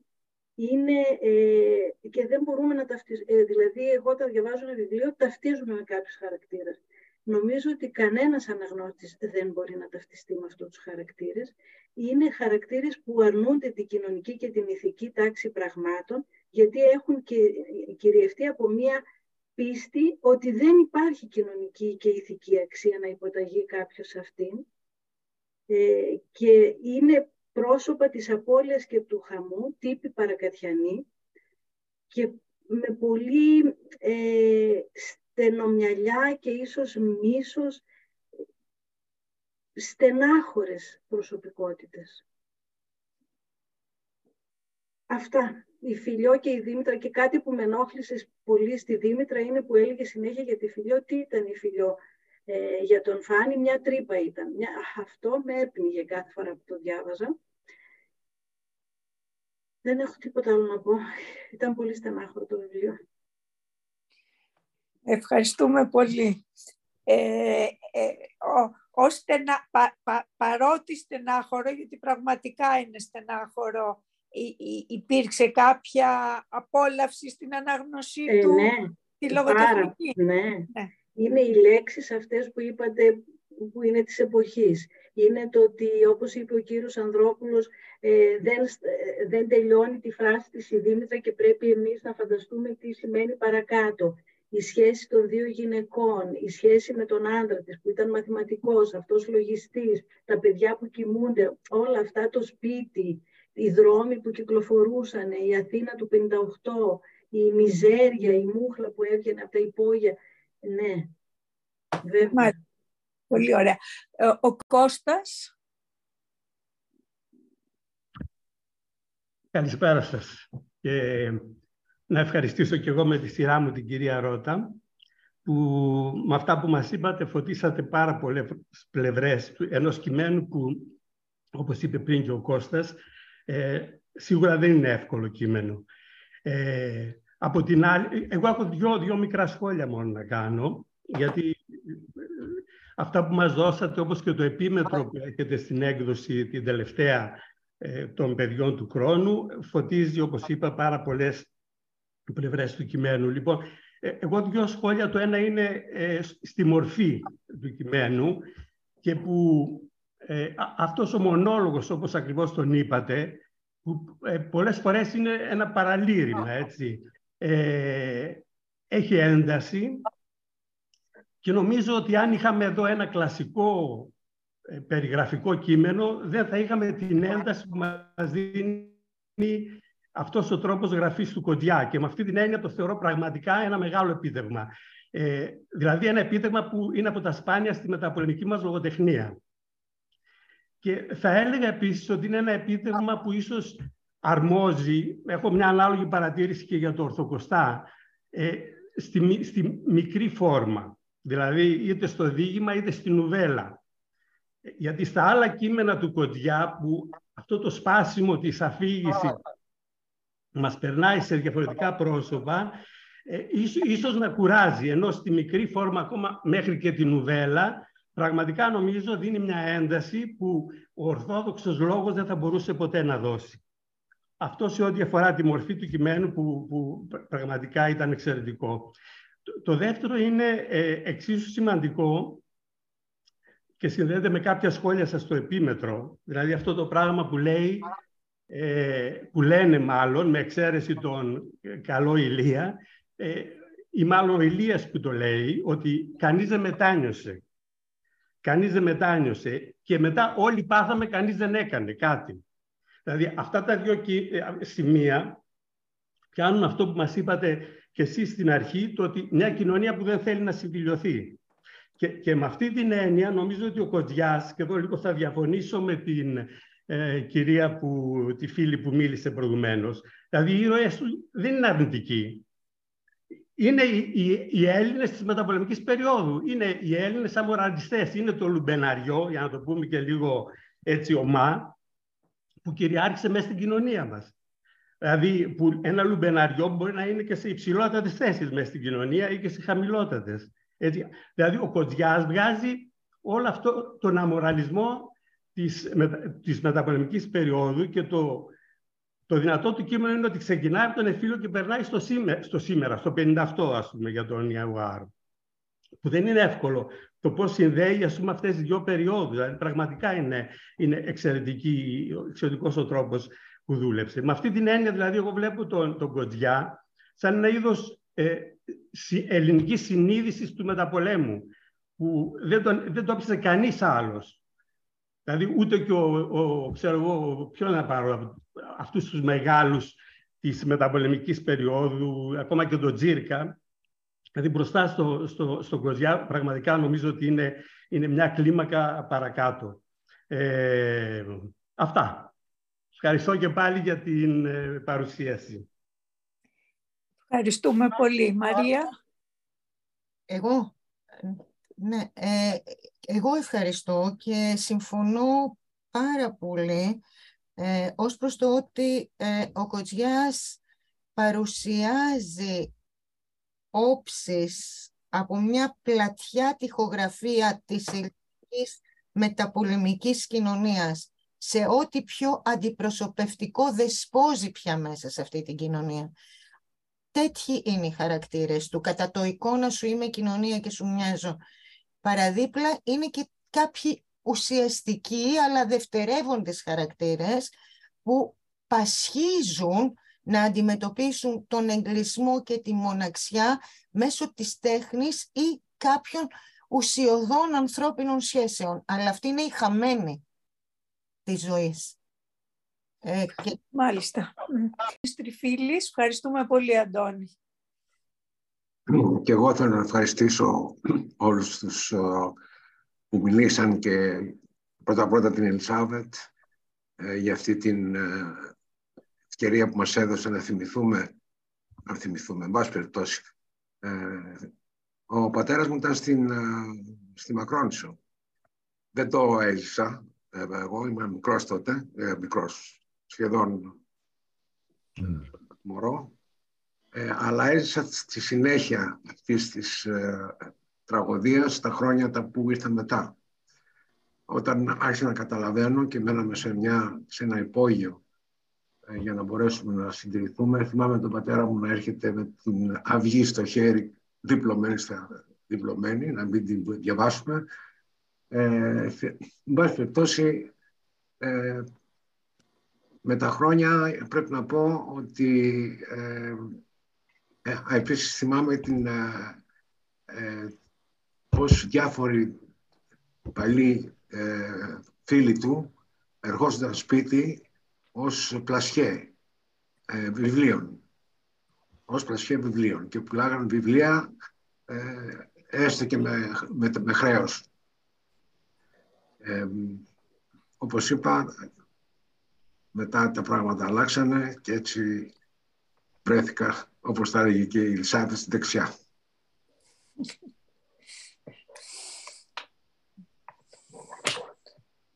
είναι, ε, και δεν μπορούμε να ταυτίζουμε, δηλαδή εγώ όταν διαβάζω ένα βιβλίο ταυτίζουμε με κάποιους χαρακτήρες. Νομίζω ότι κανένας αναγνώστης δεν μπορεί να ταυτιστεί με αυτούς τους χαρακτήρες. Είναι χαρακτήρες που αρνούνται την κοινωνική και την ηθική τάξη πραγμάτων, γιατί έχουν κυριευτεί από μία πίστη ότι δεν υπάρχει κοινωνική και ηθική αξία να υποταγεί κάποιος αυτήν. Ε, και είναι πρόσωπα της απώλειας και του χαμού, τύποι παρακατιανοί, και με πολύ ε, στενομυαλιά και ίσως μίσος στενάχωρες προσωπικότητες. Αυτά. Η Φιλιό και η Δήμητρα και κάτι που με ενόχλησε πολύ στη Δήμητρα είναι που έλεγε συνέχεια για τη Φιλιό. Τι ήταν η Φιλιό. Ε, για τον Φάνη μια τρύπα ήταν. Μια... Αυτό με έπνιγε κάθε φορά που το διάβαζα. Δεν έχω τίποτα άλλο να πω. Ήταν πολύ στενάχωρο το βιβλίο. Ευχαριστούμε πολύ. Ε, ε, ο, στενα, παρότι στενάχωρο, γιατί πραγματικά είναι στενάχωρο, υπήρξε κάποια απόλαυση στην ανάγνωσή ε, του, ναι, τη λογοτεχνική. ναι. ναι. Είναι οι λέξεις αυτές που είπατε που είναι της εποχής. Είναι το ότι, όπως είπε ο κύριος Ανδρόπουλος, ε, δεν, ε, δεν τελειώνει τη φράση της η Δήμητρα και πρέπει εμείς να φανταστούμε τι σημαίνει παρακάτω. Η σχέση των δύο γυναικών, η σχέση με τον άντρα της που ήταν μαθηματικός, αυτός λογιστής, τα παιδιά που κοιμούνται, όλα αυτά το σπίτι, οι δρόμοι που κυκλοφορούσαν, η Αθήνα του 58, η μιζέρια, η μούχλα που έβγαινε από τα υπόγεια. Ναι, βέβαια. Πολύ ωραία. Ε, ο Κώστας. Καλησπέρα σας. Και να ευχαριστήσω και εγώ με τη σειρά μου την κυρία Ρώτα που με αυτά που μας είπατε φωτίσατε πάρα πολλές πλευρές ενός κειμένου που όπως είπε πριν και ο Κώστας ε, σίγουρα δεν είναι εύκολο κείμενο. Ε, από την άλλη, εγώ έχω δυο, δυο μικρά σχόλια μόνο να κάνω γιατί αυτά που μας δώσατε, όπως και το επίμετρο που έχετε στην έκδοση την τελευταία ε, των παιδιών του χρόνου, φωτίζει, όπως είπα, πάρα πολλές πλευρές του κειμένου. Λοιπόν, ε, εγώ δύο σχόλια. Το ένα είναι ε, στη μορφή του κειμένου και που ε, αυτός ο μονόλογος, όπως ακριβώς τον είπατε, που ε, πολλές φορές είναι ένα παραλήρημα, έτσι. έχει ένταση και νομίζω ότι αν είχαμε εδώ ένα κλασικό ε, περιγραφικό κείμενο, δεν θα είχαμε την ένταση που μας δίνει αυτός ο τρόπος γραφής του Κοντιά. Και με αυτή την έννοια το θεωρώ πραγματικά ένα μεγάλο επίτευγμα. Ε, δηλαδή ένα επίτευγμα που είναι από τα σπάνια στη μεταπολεμική μας λογοτεχνία. Και θα έλεγα επίσης ότι είναι ένα επίτευγμα που ίσως αρμόζει, έχω μια ανάλογη παρατήρηση και για το Ορθοκοστά, ε, στη, στη μικρή φόρμα δηλαδή είτε στο δίγημα είτε στην νουβέλα. Γιατί στα άλλα κείμενα του Κοντιά που αυτό το σπάσιμο της αφήγησης μας περνάει σε διαφορετικά πρόσωπα, ε, ίσως, να κουράζει, ενώ στη μικρή φόρμα ακόμα μέχρι και την νουβέλα, πραγματικά νομίζω δίνει μια ένταση που ο ορθόδοξος λόγος δεν θα μπορούσε ποτέ να δώσει. Αυτό σε ό,τι αφορά τη μορφή του κειμένου που, που πραγματικά ήταν εξαιρετικό. Το δεύτερο είναι ε, εξίσου σημαντικό και συνδέεται με κάποια σχόλια σας στο επίμετρο. Δηλαδή αυτό το πράγμα που λέει, ε, που λένε μάλλον, με εξαίρεση τον καλό Ηλία, ε, ή μάλλον ο Ηλίας που το λέει, ότι κανείς δεν μετάνιωσε. Κανείς δεν μετάνιωσε και μετά όλοι πάθαμε, κανείς δεν έκανε κάτι. Δηλαδή αυτά τα δύο σημεία πιάνουν αυτό που μας είπατε και εσείς στην αρχή, το ότι μια κοινωνία που δεν θέλει να συμφιλειωθεί. Και, και με αυτή την έννοια νομίζω ότι ο Κοντιάς, και εδώ λίγο θα διαφωνήσω με την ε, κυρία, που, τη φίλη που μίλησε προηγουμένως, δηλαδή οι ήρωες του δεν είναι αρνητικοί. Είναι οι, οι, οι Έλληνες της μεταπολεμικής περίοδου. Είναι οι Έλληνες αμοραλιστές. Είναι το λουμπεναριό, για να το πούμε και λίγο έτσι ομά, που κυριάρχησε μέσα στην κοινωνία μας. Δηλαδή, που ένα λουμπεναριό μπορεί να είναι και σε υψηλότατες θέσεις μέσα στην κοινωνία ή και σε χαμηλότατες. Δηλαδή, ο Κοντζιά βγάζει όλο αυτό τον αμοραλισμό της, της μεταπολεμικής περίοδου και το, το δυνατό του κείμενο είναι ότι ξεκινάει από τον εφήλιο και περνάει στο σήμερα, στο, σήμερα, στο 58, ας πούμε, για τον Ιαουάρ. Που δεν είναι εύκολο το πώς συνδέει, ας πούμε, αυτές τις δύο περιόδους. Δηλαδή, πραγματικά είναι, είναι εξαιρετική, εξαιρετικός ο τρόπος που δούλεψε. Με αυτή την έννοια, δηλαδή, εγώ βλέπω τον, τον Κοντζιά σαν ένα είδος ε, ελληνικής συνείδησης του μεταπολέμου, που δεν, τον, δεν το έπιασε κανείς άλλος. Δηλαδή, ούτε και ο, ο ξέρω εγώ, ποιο να πάρω, αυτούς τους μεγάλους της μεταπολεμικής περίοδου, ακόμα και τον Τζίρκα. Δηλαδή, μπροστά στο, στο, στον Κοντζιά, πραγματικά νομίζω ότι είναι είναι μια κλίμακα παρακάτω. Ε, αυτά. Ευχαριστώ και πάλι για την ε, παρουσίαση. Ευχαριστούμε πολύ. Μαρία. Εγώ, ναι, ε, εγώ ευχαριστώ και συμφωνώ πάρα πολύ ε, ως προς το ότι ε, ο Κοτζιάς παρουσιάζει όψεις από μια πλατιά τυχογραφία της ελληνικής μεταπολεμικής κοινωνίας σε ό,τι πιο αντιπροσωπευτικό δεσπόζει πια μέσα σε αυτή την κοινωνία. Τέτοιοι είναι οι χαρακτήρες του. Κατά το εικόνα σου είμαι κοινωνία και σου μοιάζω. Παραδίπλα είναι και κάποιοι ουσιαστικοί αλλά δευτερεύοντες χαρακτήρες που πασχίζουν να αντιμετωπίσουν τον εγκλισμό και τη μοναξιά μέσω της τέχνης ή κάποιων ουσιοδών ανθρώπινων σχέσεων. Αλλά αυτή είναι η χαμένη της ζωής. Ε, και... Μάλιστα. Στριφίλης, ευχαριστούμε πολύ Αντώνη. Και εγώ θέλω να ευχαριστήσω όλους τους ε, που μιλήσαν και πρώτα-πρώτα την Ελισάβετ ε, για αυτή την ευκαιρία που μας έδωσε να θυμηθούμε, να θυμηθούμε, εν πάση περιπτώσει. ο πατέρας μου ήταν στην, στη Μακρόνισο. Δεν το έζησα, εγώ ήμουν μικρός τότε, μικρός σχεδόν mm. μωρό, ε, αλλά έζησα στη συνέχεια αυτής της ε, τραγωδίας τα χρόνια τα που ήρθαν μετά. Όταν άρχισα να καταλαβαίνω και μέναμε σε, μια, σε ένα υπόγειο ε, για να μπορέσουμε να συντηρηθούμε, θυμάμαι τον πατέρα μου να έρχεται με την αυγή στο χέρι, διπλωμένη, στα, διπλωμένη να μην την διαβάσουμε. Ε, εν πάση περιπτώσει, ε, με τα χρόνια πρέπει να πω ότι ε, ε, επίσης θυμάμαι την, ε, ε πώς διάφοροι παλιοί ε, φίλοι του ερχόντουσαν σπίτι ως πλασιέ ε, βιβλίων. Ως πλασιέ βιβλίων και πουλάγαν βιβλία ε, έστω και με, με, με χρέος. Ε, όπως είπα, μετά τα πράγματα αλλάξανε και έτσι βρέθηκα, όπως τα έλεγε και η Ελισάβη, στην δεξιά.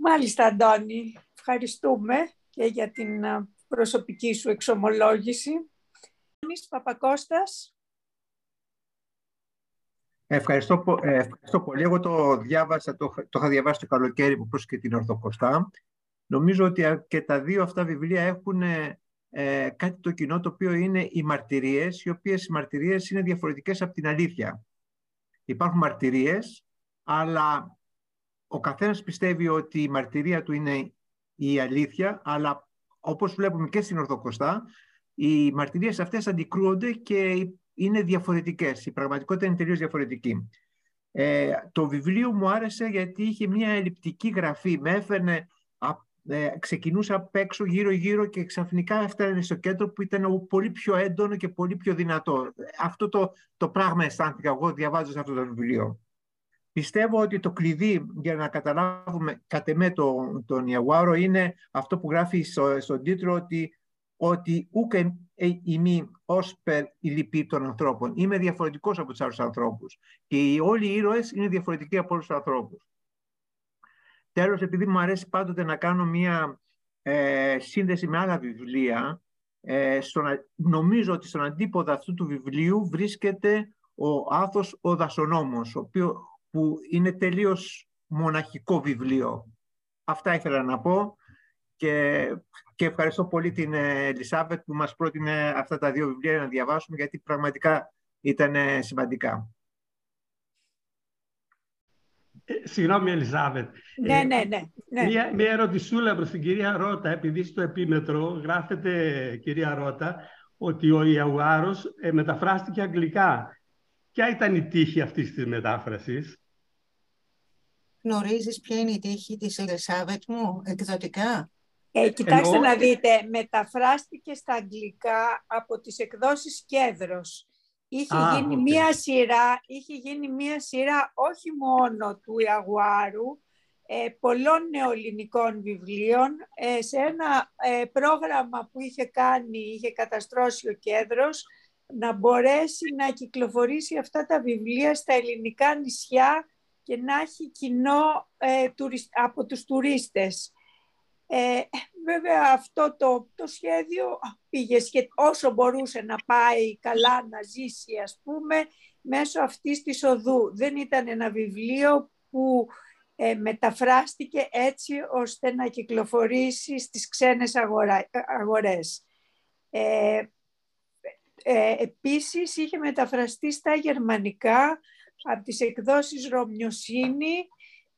Μάλιστα, Αντώνη. Ευχαριστούμε και για την προσωπική σου εξομολόγηση. Εμείς, Παπακώστας. Ευχαριστώ, ε, ευχαριστώ πολύ. Εγώ το διάβασα, το, το είχα διαβάσει το καλοκαίρι που προς και την Ορθοκοστά Νομίζω ότι και τα δύο αυτά βιβλία έχουν ε, κάτι το κοινό το οποίο είναι οι μαρτυρίες, οι οποίες οι μαρτυρίες είναι διαφορετικές από την αλήθεια. Υπάρχουν μαρτυρίες, αλλά ο καθένας πιστεύει ότι η μαρτυρία του είναι η αλήθεια, αλλά όπως βλέπουμε και στην Ορθοκοστά, οι μαρτυρίες αυτές αντικρούονται και είναι διαφορετικές. Η πραγματικότητα είναι τελείως διαφορετική. Ε, το βιβλίο μου άρεσε γιατί είχε μια ελλειπτική γραφή. Με έφερνε ε, ξεκινούσα απ' έξω γύρω-γύρω και ξαφνικά έφτανε στο κέντρο που ήταν πολύ πιο έντονο και πολύ πιο δυνατό. Αυτό το, το πράγμα αισθάνθηκα εγώ διαβάζοντας αυτό το βιβλίο. Πιστεύω ότι το κλειδί για να καταλάβουμε κατ' εμέ τον, τον Ιαγουάρο είναι αυτό που γράφει στο, στον τίτλο ότι ότι ούκε ημί ως περ η λυπή των ανθρώπων. Είμαι διαφορετικός από τους άλλους ανθρώπους. Και όλοι οι ήρωες είναι διαφορετικοί από όλους τους ανθρώπους. Τέλος, επειδή μου αρέσει πάντοτε να κάνω μία ε, σύνδεση με άλλα βιβλία, ε, νομίζω ότι στον αντίποδα αυτού του βιβλίου βρίσκεται ο Άθος ο Δασονόμος, ο οποίος, που είναι τελείως μοναχικό βιβλίο. Αυτά ήθελα να πω και, και ευχαριστώ πολύ την ε, Ελισάβετ που μας πρότεινε αυτά τα δύο βιβλία να διαβάσουμε γιατί πραγματικά ήταν σημαντικά. Ε, συγγνώμη, Ελισάβετ. Ναι, ε, ναι, ναι, ναι. Μία, μία ερωτησούλα προς την κυρία Ρώτα, επειδή στο επίμετρο γράφεται, κυρία Ρώτα, ότι ο Ιαουάρος ε, μεταφράστηκε αγγλικά. Ποια ήταν η τύχη αυτής της μετάφρασης; Γνωρίζεις ποια είναι η τύχη της Ελισάβετ μου, εκδοτικά; Ε, κοιτάξτε να δείτε, μεταφράστηκε στα αγγλικά από τις εκδόσεις Κέδρος Είχε γίνει μία σειρά, είχε γίνει μία σειρά όχι μόνο του Ιαγουάρου, ε, πολλών νεοελληνικών βιβλίων ε, σε ένα ε, πρόγραμμα που είχε κάνει, είχε καταστρώσει ο Κέντρος, να μπορέσει να κυκλοφορήσει αυτά τα βιβλία στα ελληνικά νησιά και να έχει κοινό από τους τουρίστες. Ε, βέβαια αυτό το, το σχέδιο πήγε όσο μπορούσε να πάει καλά να ζήσει ας πούμε μέσω αυτής της οδού. Δεν ήταν ένα βιβλίο που ε, μεταφράστηκε έτσι ώστε να κυκλοφορήσει στις ξένες αγορά, αγορές. Ε, ε, επίσης είχε μεταφραστεί στα γερμανικά από τις εκδόσεις Ρωμιοσύνη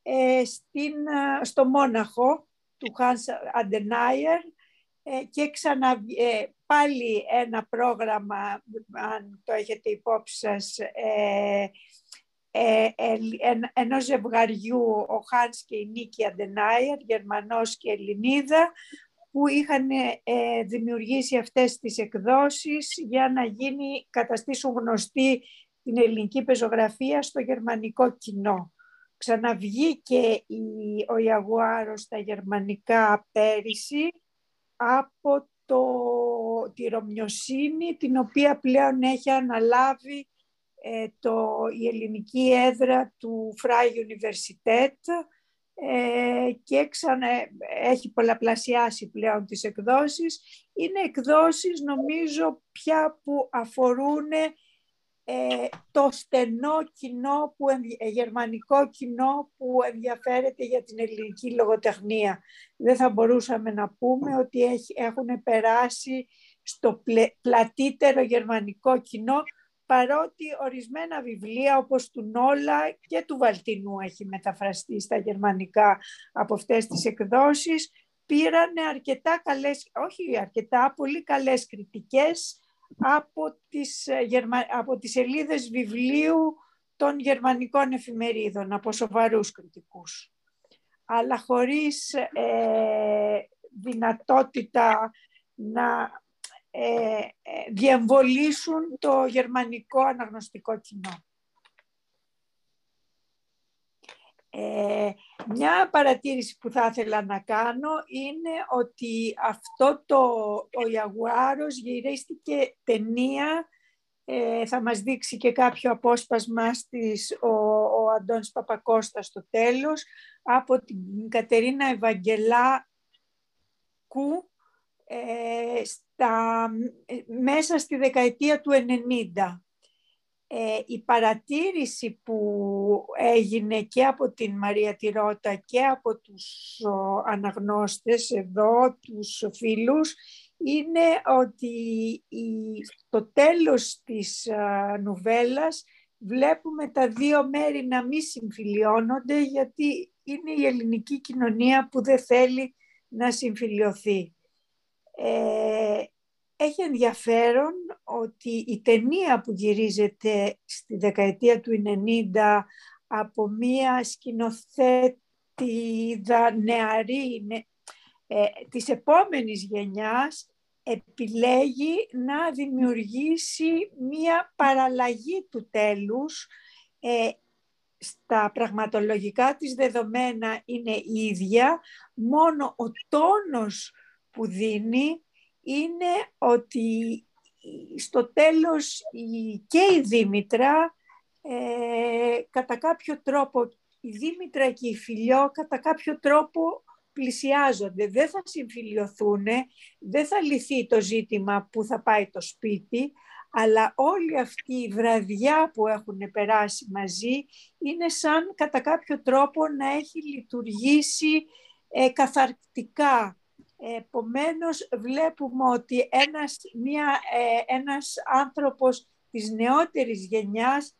ε, στην, στο Μόναχο του Hans Adenauer ε, και ξανα, ε, πάλι ένα πρόγραμμα, αν το έχετε υπόψη σας, ε, ε, ενός ζευγαριού, ο Χάνς και η Νίκη Αντενάιερ, Γερμανός και Ελληνίδα, που είχαν δημιουργήσει αυτές τις εκδόσεις για να γίνει, καταστήσουν γνωστή την ελληνική πεζογραφία στο γερμανικό κοινό. Ξαναβγήκε η, ο Ιαγουάρος στα γερμανικά πέρυσι από το, τη Ρωμιοσύνη, την οποία πλέον έχει αναλάβει ε, το, η ελληνική έδρα του Φράι Universität ε, και ξανα, έχει πολλαπλασιάσει πλέον τις εκδόσεις. Είναι εκδόσεις νομίζω πια που αφορούν ε, το στενό κοινό, που, ε, γερμανικό κοινό που ενδιαφέρεται για την ελληνική λογοτεχνία. Δεν θα μπορούσαμε να πούμε ότι έχουν περάσει στο πλατύτερο γερμανικό κοινό, παρότι ορισμένα βιβλία όπως του Νόλα και του Βαλτινού έχει μεταφραστεί στα γερμανικά από αυτές τις εκδόσεις, πήραν αρκετά καλές, όχι αρκετά, πολύ καλές κριτικές από τις, ε, από τις σελίδες βιβλίου των γερμανικών εφημερίδων, από σοβαρούς κριτικούς. Αλλά χωρίς ε, δυνατότητα να ε, ε, διεμβολήσουν το γερμανικό αναγνωστικό κοινό. Ε, μια παρατήρηση που θα ήθελα να κάνω είναι ότι αυτό το ο Ιαγουάρος γυρίστηκε ταινία ε, θα μας δείξει και κάποιο απόσπασμα στις, ο, ο Αντώνης Παπακώστα στο τέλος από την Κατερίνα Ευαγγελάκου ε, στα, μέσα στη δεκαετία του 90 ε, η παρατήρηση που έγινε και από την Μαρία Τυρότα και από τους αναγνώστες εδώ, τους φίλους, είναι ότι το τέλος της νουβέλας βλέπουμε τα δύο μέρη να μην συμφιλιώνονται γιατί είναι η ελληνική κοινωνία που δεν θέλει να συμφιλιωθεί. Ε, έχει ενδιαφέρον ότι η ταινία που γυρίζεται στη δεκαετία του 90 από μία σκηνοθέτηδα νεαρή ε, της επόμενης γενιάς επιλέγει να δημιουργήσει μία παραλλαγή του τέλους ε, στα πραγματολογικά της δεδομένα είναι ίδια, μόνο ο τόνος που δίνει είναι ότι στο τέλος και η Δήμητρα ε, κατά κάποιο τρόπο, η Δήμητρα και η Φιλιό κατά κάποιο τρόπο πλησιάζονται, δεν θα συμφιλιωθούν, δεν θα λυθεί το ζήτημα που θα πάει το σπίτι, αλλά όλη αυτή η βραδιά που έχουν περάσει μαζί είναι σαν κατά κάποιο τρόπο να έχει λειτουργήσει ε, καθαρτικά Επομένως βλέπουμε ότι ένας, μια, ε, ένας άνθρωπος της νεότερης γενιάς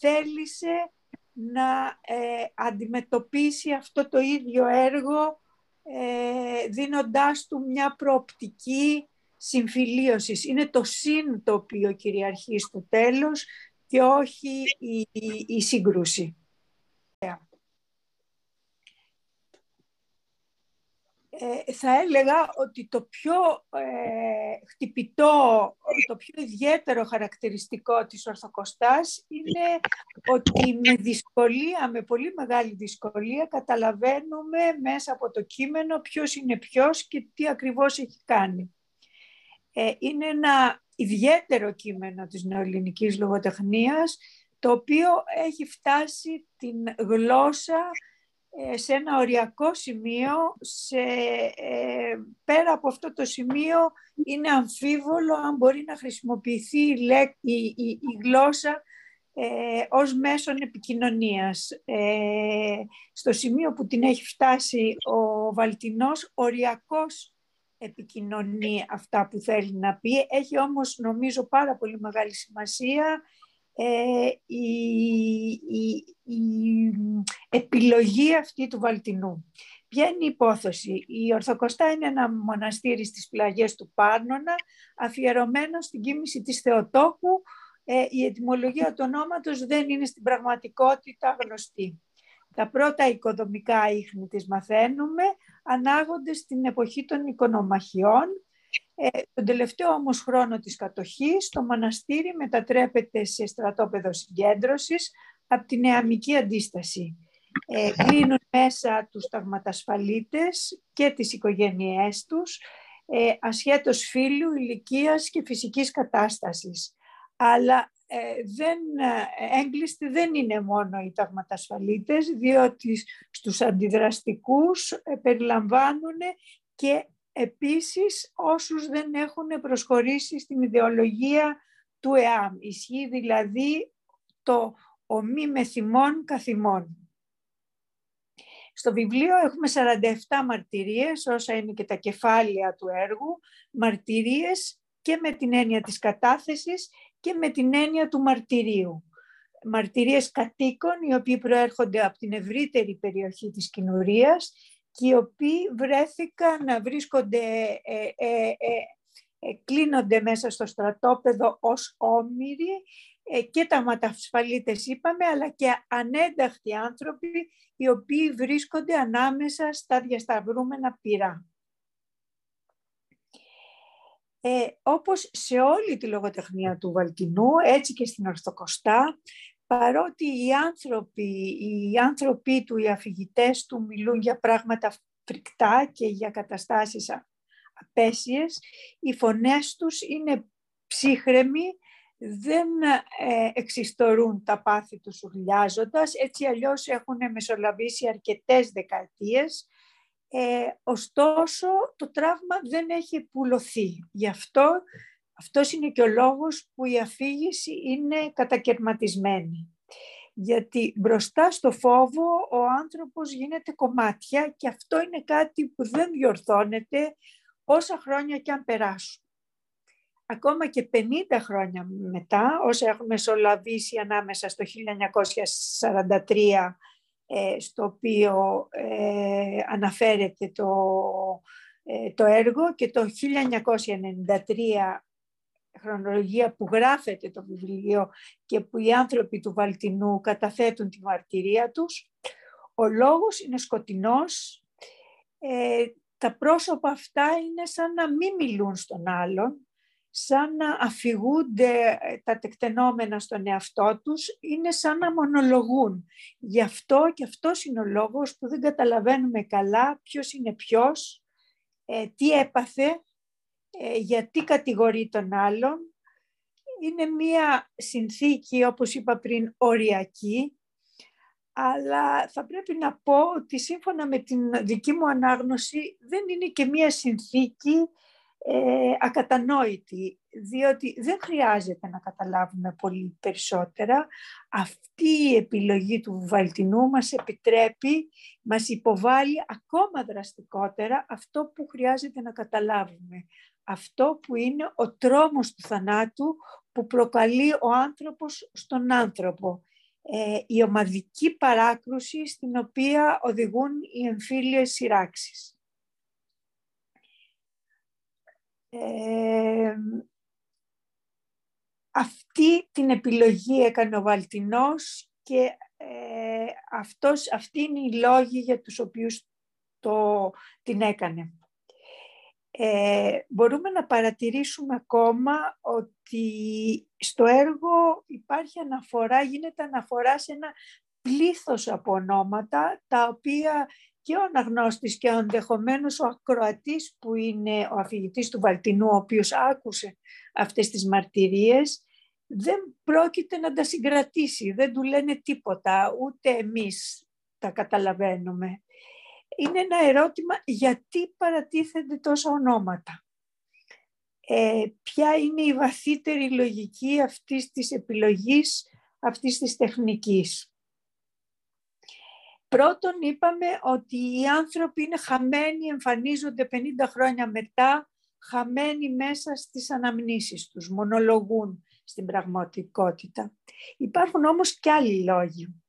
θέλησε να ε, αντιμετωπίσει αυτό το ίδιο έργο ε, δίνοντάς του μια προοπτική συμφιλίωσης. Είναι το συν το οποίο κυριαρχεί στο τέλος και όχι η, η, η σύγκρουση. Ε, θα έλεγα ότι το πιο ε, χτυπητό, το πιο ιδιαίτερο χαρακτηριστικό της Ορθοκοστάς είναι ότι με δυσκολία, με πολύ μεγάλη δυσκολία καταλαβαίνουμε μέσα από το κείμενο ποιος είναι ποιος και τι ακριβώς έχει κάνει. Ε, είναι ένα ιδιαίτερο κείμενο της νεοελληνικής λογοτεχνίας το οποίο έχει φτάσει την γλώσσα ε, σε ένα οριακό σημείο, σε, ε, πέρα από αυτό το σημείο είναι αμφίβολο αν μπορεί να χρησιμοποιηθεί η, η, γλώσσα ε, ως μέσον επικοινωνίας. Ε, στο σημείο που την έχει φτάσει ο Βαλτινός, οριακός επικοινωνεί αυτά που θέλει να πει. Έχει όμως νομίζω πάρα πολύ μεγάλη σημασία ε, η, η, επιλογή αυτή του Βαλτινού. Ποια είναι η υπόθεση; Η Ορθοκοστά είναι ένα μοναστήρι στις πλαγιές του Πάρνονα, αφιερωμένο στην κοίμηση της Θεοτόκου. Ε, η ετυμολογία του ονόματος δεν είναι στην πραγματικότητα γνωστή. Τα πρώτα οικοδομικά ίχνη της μαθαίνουμε ανάγονται στην εποχή των οικονομαχιών ε, τον τελευταίο όμως χρόνο της κατοχής, το μοναστήρι μετατρέπεται σε στρατόπεδο συγκέντρωσης από την νεαμική αντίσταση. Ε, κλείνουν μέσα τους ταγματασφαλίτες και τις οικογένειές τους, ε, ασχέτως φίλου, ηλικίας και φυσικής κατάστασης. Αλλά ε, δεν, ε, έγκλειστοι δεν είναι μόνο οι ταγματασφαλίτες, διότι στους αντιδραστικούς ε, περιλαμβάνουν και επίσης όσους δεν έχουν προσχωρήσει στην ιδεολογία του ΕΑΜ. Ισχύει δηλαδή το «ο μη μεθυμών καθημών». Στο βιβλίο έχουμε 47 μαρτυρίες, όσα είναι και τα κεφάλαια του έργου, μαρτυρίες και με την έννοια της κατάθεσης και με την έννοια του μαρτυρίου. Μαρτυρίες κατοίκων, οι οποίοι προέρχονται από την ευρύτερη περιοχή της κοινουρίας και οι οποίοι βρέθηκαν να βρίσκονται, ε, ε, ε, κλείνονται μέσα στο στρατόπεδο ως όμοιροι και τα ματασφαλίτες είπαμε, αλλά και ανένταχτοι άνθρωποι οι οποίοι βρίσκονται ανάμεσα στα διασταυρούμενα πυρά. Ε, όπως σε όλη τη λογοτεχνία του Βαλτινού, έτσι και στην Ορθοκοστά, παρότι οι άνθρωποι, οι άνθρωποι του, οι αφηγητές του μιλούν για πράγματα φρικτά και για καταστάσεις απέσιες, οι φωνές τους είναι ψύχρεμοι, δεν ε, εξιστορούν τα πάθη τους ουρλιάζοντας, έτσι αλλιώς έχουν μεσολαβήσει αρκετές δεκαετίες, ε, ωστόσο το τραύμα δεν έχει πουλωθεί. Γι' αυτό αυτός είναι και ο λόγος που η αφήγηση είναι κατακαιρματισμένη. Γιατί μπροστά στο φόβο ο άνθρωπος γίνεται κομμάτια και αυτό είναι κάτι που δεν διορθώνεται όσα χρόνια και αν περάσουν. Ακόμα και 50 χρόνια μετά, όσα έχουμε μεσολαβήσει ανάμεσα στο 1943, ε, στο οποίο ε, αναφέρεται το, ε, το έργο και το 1993 χρονολογία που γράφεται το βιβλίο και που οι άνθρωποι του Βαλτινού καταθέτουν τη μαρτυρία τους. Ο λόγος είναι σκοτεινός. Ε, τα πρόσωπα αυτά είναι σαν να μην μιλούν στον άλλον, σαν να αφηγούνται ε, τα τεκτενόμενα στον εαυτό τους, είναι σαν να μονολογούν. Γι' αυτό και αυτός είναι ο λόγος που δεν καταλαβαίνουμε καλά ποιος είναι ποιος, ε, τι έπαθε ε, γιατί κατηγορεί τον άλλον. Είναι μία συνθήκη, όπως είπα πριν, οριακή, αλλά θα πρέπει να πω ότι σύμφωνα με την δική μου ανάγνωση δεν είναι και μία συνθήκη ε, ακατανόητη, διότι δεν χρειάζεται να καταλάβουμε πολύ περισσότερα. Αυτή η επιλογή του Βαλτινού μας επιτρέπει, μας υποβάλλει ακόμα δραστικότερα αυτό που χρειάζεται να καταλάβουμε αυτό που είναι ο τρόμος του θανάτου που προκαλεί ο άνθρωπος στον άνθρωπο. Ε, η ομαδική παράκρουση στην οποία οδηγούν οι εμφύλιες σειράξεις. Ε, αυτή την επιλογή έκανε ο Βαλτινός και ε, αυτός, αυτοί είναι οι λόγοι για τους οποίους το, την έκανε. Ε, μπορούμε να παρατηρήσουμε ακόμα ότι στο έργο υπάρχει αναφορά, γίνεται αναφορά σε ένα πλήθος από ονόματα, τα οποία και ο αναγνώστης και ο ενδεχομένως ο ακροατής που είναι ο αφηγητής του Βαλτινού, ο οποίος άκουσε αυτές τις μαρτυρίες, δεν πρόκειται να τα συγκρατήσει, δεν του λένε τίποτα, ούτε εμείς τα καταλαβαίνουμε. Είναι ένα ερώτημα γιατί παρατίθενται τόσα ονόματα. Ε, ποια είναι η βαθύτερη λογική αυτής της επιλογής, αυτής της τεχνικής; Πρώτον είπαμε ότι οι άνθρωποι είναι χαμένοι, εμφανίζονται 50 χρόνια μετά, χαμένοι μέσα στις αναμνήσεις τους, μονολογούν στην πραγματικότητα. Υπάρχουν όμως και άλλοι λόγοι.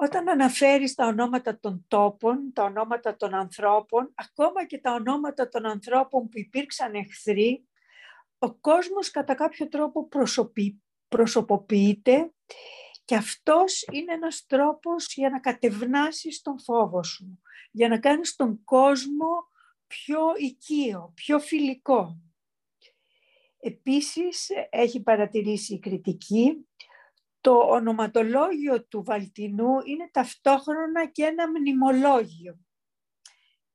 Όταν αναφέρεις τα ονόματα των τόπων, τα ονόματα των ανθρώπων, ακόμα και τα ονόματα των ανθρώπων που υπήρξαν εχθροί, ο κόσμος κατά κάποιο τρόπο προσωποποιείται και αυτός είναι ένας τρόπος για να κατευνάσεις τον φόβο σου, για να κάνεις τον κόσμο πιο οικείο, πιο φιλικό. Επίσης, έχει παρατηρήσει η κριτική, το ονοματολόγιο του Βαλτινού είναι ταυτόχρονα και ένα μνημολόγιο.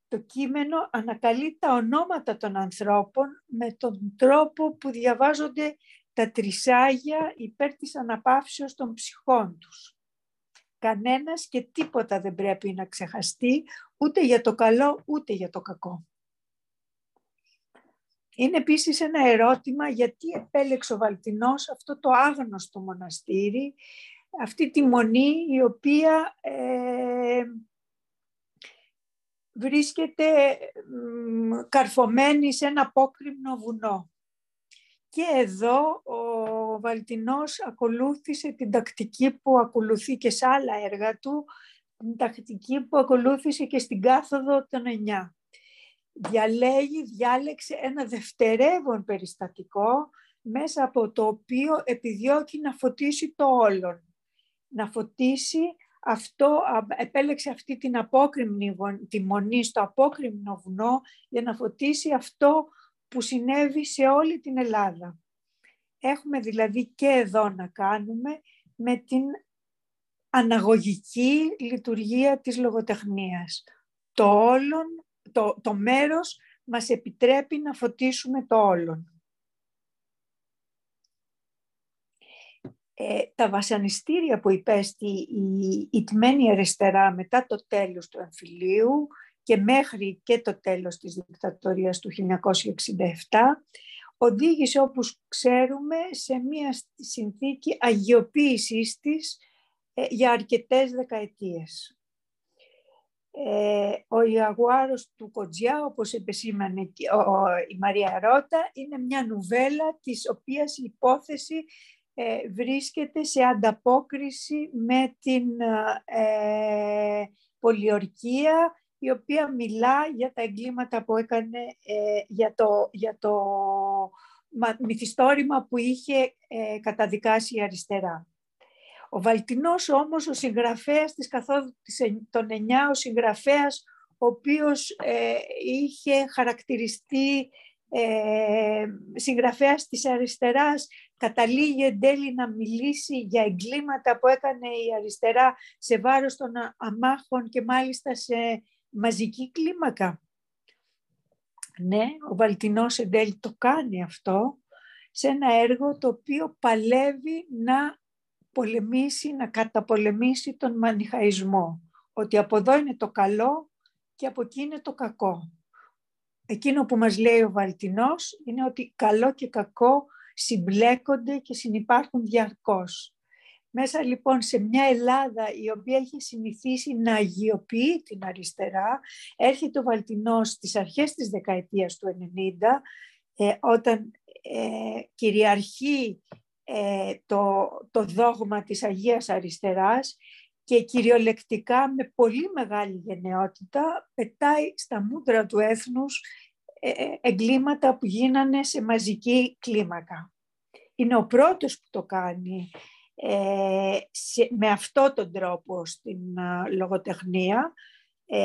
Το κείμενο ανακαλεί τα ονόματα των ανθρώπων με τον τρόπο που διαβάζονται τα τρισάγια υπέρ της αναπαύσεως των ψυχών τους. Κανένας και τίποτα δεν πρέπει να ξεχαστεί, ούτε για το καλό, ούτε για το κακό. Είναι επίσης ένα ερώτημα γιατί επέλεξε ο Βαλτινός αυτό το άγνωστο μοναστήρι, αυτή τη μονή η οποία ε, βρίσκεται καρφωμένη σε ένα απόκριμνο βουνό. Και εδώ ο Βαλτινός ακολούθησε την τακτική που ακολουθεί και σε άλλα έργα του, την τακτική που ακολούθησε και στην κάθοδο των 9. Διαλέγει, διάλεξε ένα δευτερεύον περιστατικό μέσα από το οποίο επιδιώκει να φωτίσει το όλον. Να φωτίσει αυτό, επέλεξε αυτή την απόκριμνη τη μονή στο απόκριμνο βουνό για να φωτίσει αυτό που συνέβη σε όλη την Ελλάδα. Έχουμε δηλαδή και εδώ να κάνουμε με την αναγωγική λειτουργία της λογοτεχνίας. Το, όλον, το, το μέρος μας επιτρέπει να φωτίσουμε το όλον. Ε, τα βασανιστήρια που υπέστη η, η τμένη αριστερά μετά το τέλος του εμφυλίου και μέχρι και το τέλος της δικτατορίας του 1967 οδήγησε όπως ξέρουμε σε μια συνθήκη αγιοποίησης της ε, για αρκετές δεκαετίες. Ε, ο Ιαγουάρος του Κοτζιά, όπως επεσήμανε η Μαρία Ρώτα, είναι μια νουβέλα της οποίας η υπόθεση ε, βρίσκεται σε ανταπόκριση με την πολιορκία η οποία μιλά για τα εγκλήματα που έκανε ε, για το, για το μυθιστόρημα που είχε ε, καταδικάσει η αριστερά. Ο Βαλτινός όμως, ο συγγραφέας της καθόδου των εννιά, ο συγγραφέας ο οποίος ε, είχε χαρακτηριστεί ε, συγγραφέας της αριστεράς, καταλήγει εν τέλει να μιλήσει για εγκλήματα που έκανε η αριστερά σε βάρος των αμάχων και μάλιστα σε μαζική κλίμακα. Ναι, ο Βαλτινός εν το κάνει αυτό σε ένα έργο το οποίο παλεύει να πολεμήσει, να καταπολεμήσει τον μανιχαϊσμό. Ότι από εδώ είναι το καλό και από εκεί είναι το κακό. Εκείνο που μας λέει ο Βαλτινός είναι ότι καλό και κακό συμπλέκονται και συνυπάρχουν διαρκώς. Μέσα λοιπόν σε μια Ελλάδα η οποία έχει συνηθίσει να αγιοποιεί την αριστερά, έρχεται ο Βαλτινός στις αρχές της δεκαετίας του 90, ε, όταν ε, κυριαρχεί ε, το, το δόγμα της Αγίας Αριστεράς και κυριολεκτικά με πολύ μεγάλη γενναιότητα πετάει στα μούτρα του έθνους εγκλήματα που γίνανε σε μαζική κλίμακα. Είναι ο πρώτος που το κάνει ε, με αυτό τον τρόπο στην λογοτεχνία ε,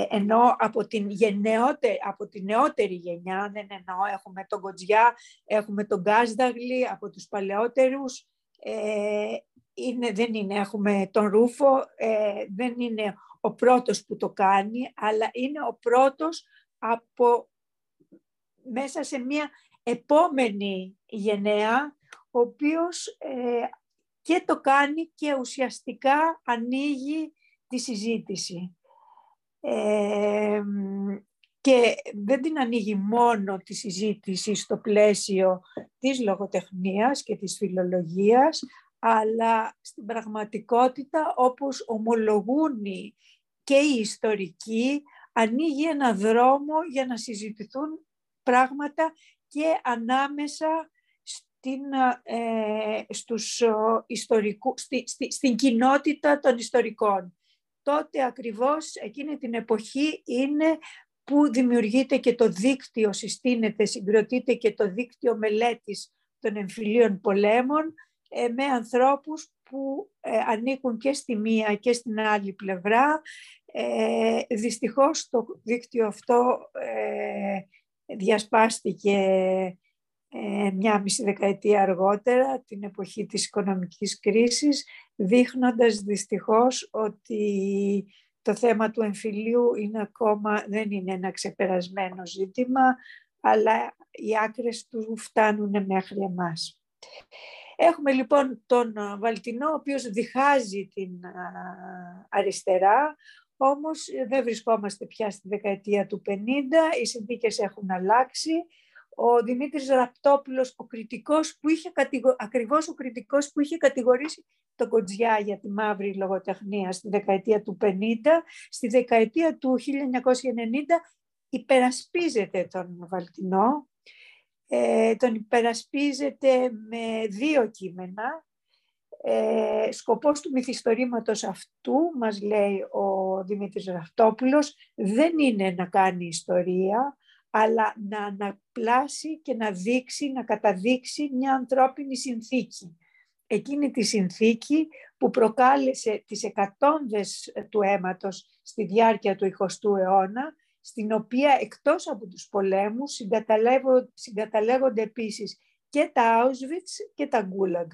ενώ από την, γενναιότερη, από την νεότερη γενιά, δεν εννοώ, έχουμε τον Κοτζιά, έχουμε τον Γκάσδαγλι, από τους παλαιότερους, ε, είναι, δεν είναι, έχουμε τον Ρούφο, ε, δεν είναι ο πρώτος που το κάνει, αλλά είναι ο πρώτος από μέσα σε μια επόμενη γενναία, ο οποίος ε, και το κάνει και ουσιαστικά ανοίγει τη συζήτηση. Ε, και δεν την ανοίγει μόνο τη συζήτηση στο πλαίσιο της λογοτεχνίας και της φιλολογίας, αλλά στην πραγματικότητα όπως ομολογούν και οι ιστορικοί, ανοίγει ένα δρόμο για να συζητηθούν πράγματα και ανάμεσα στην, ε, στους ιστορικού, στην κοινότητα των ιστορικών. Τότε ακριβώς εκείνη την εποχή είναι που δημιουργείται και το δίκτυο, συστήνεται, συγκροτείται και το δίκτυο μελέτης των εμφυλίων πολέμων ε, με ανθρώπους που ε, ανήκουν και στη μία και στην άλλη πλευρά. Ε, δυστυχώς το δίκτυο αυτό ε, διασπάστηκε ε, μια μισή δεκαετία αργότερα, την εποχή της οικονομικής κρίσης, δείχνοντας δυστυχώς ότι το θέμα του εμφυλίου είναι ακόμα, δεν είναι ένα ξεπερασμένο ζήτημα, αλλά οι άκρες του φτάνουν μέχρι εμάς. Έχουμε λοιπόν τον Βαλτινό, ο οποίος διχάζει την αριστερά, όμως δεν βρισκόμαστε πια στη δεκαετία του 50, οι συνθήκες έχουν αλλάξει. Ο Δημήτρης Ραπτόπουλος, ο κριτικός που είχε κατηγο... ακριβώς ο κριτικός που είχε κατηγορήσει το Κοντζιά για τη μαύρη λογοτεχνία στη δεκαετία του 50, στη δεκαετία του 1990 υπερασπίζεται τον Βαλτινό, ε, τον υπερασπίζεται με δύο κείμενα. Ε, σκοπός του μυθιστορήματος αυτού, μας λέει ο Δημήτρης Ραυτόπουλος, δεν είναι να κάνει ιστορία, αλλά να αναπλάσει και να δείξει, να καταδείξει μια ανθρώπινη συνθήκη. Εκείνη τη συνθήκη που προκάλεσε τις εκατόνδες του αίματος στη διάρκεια του 20ου αιώνα στην οποία εκτός από τους πολέμους συγκαταλέγονται επίσης και τα Auschwitz και τα Γκούλαγκ.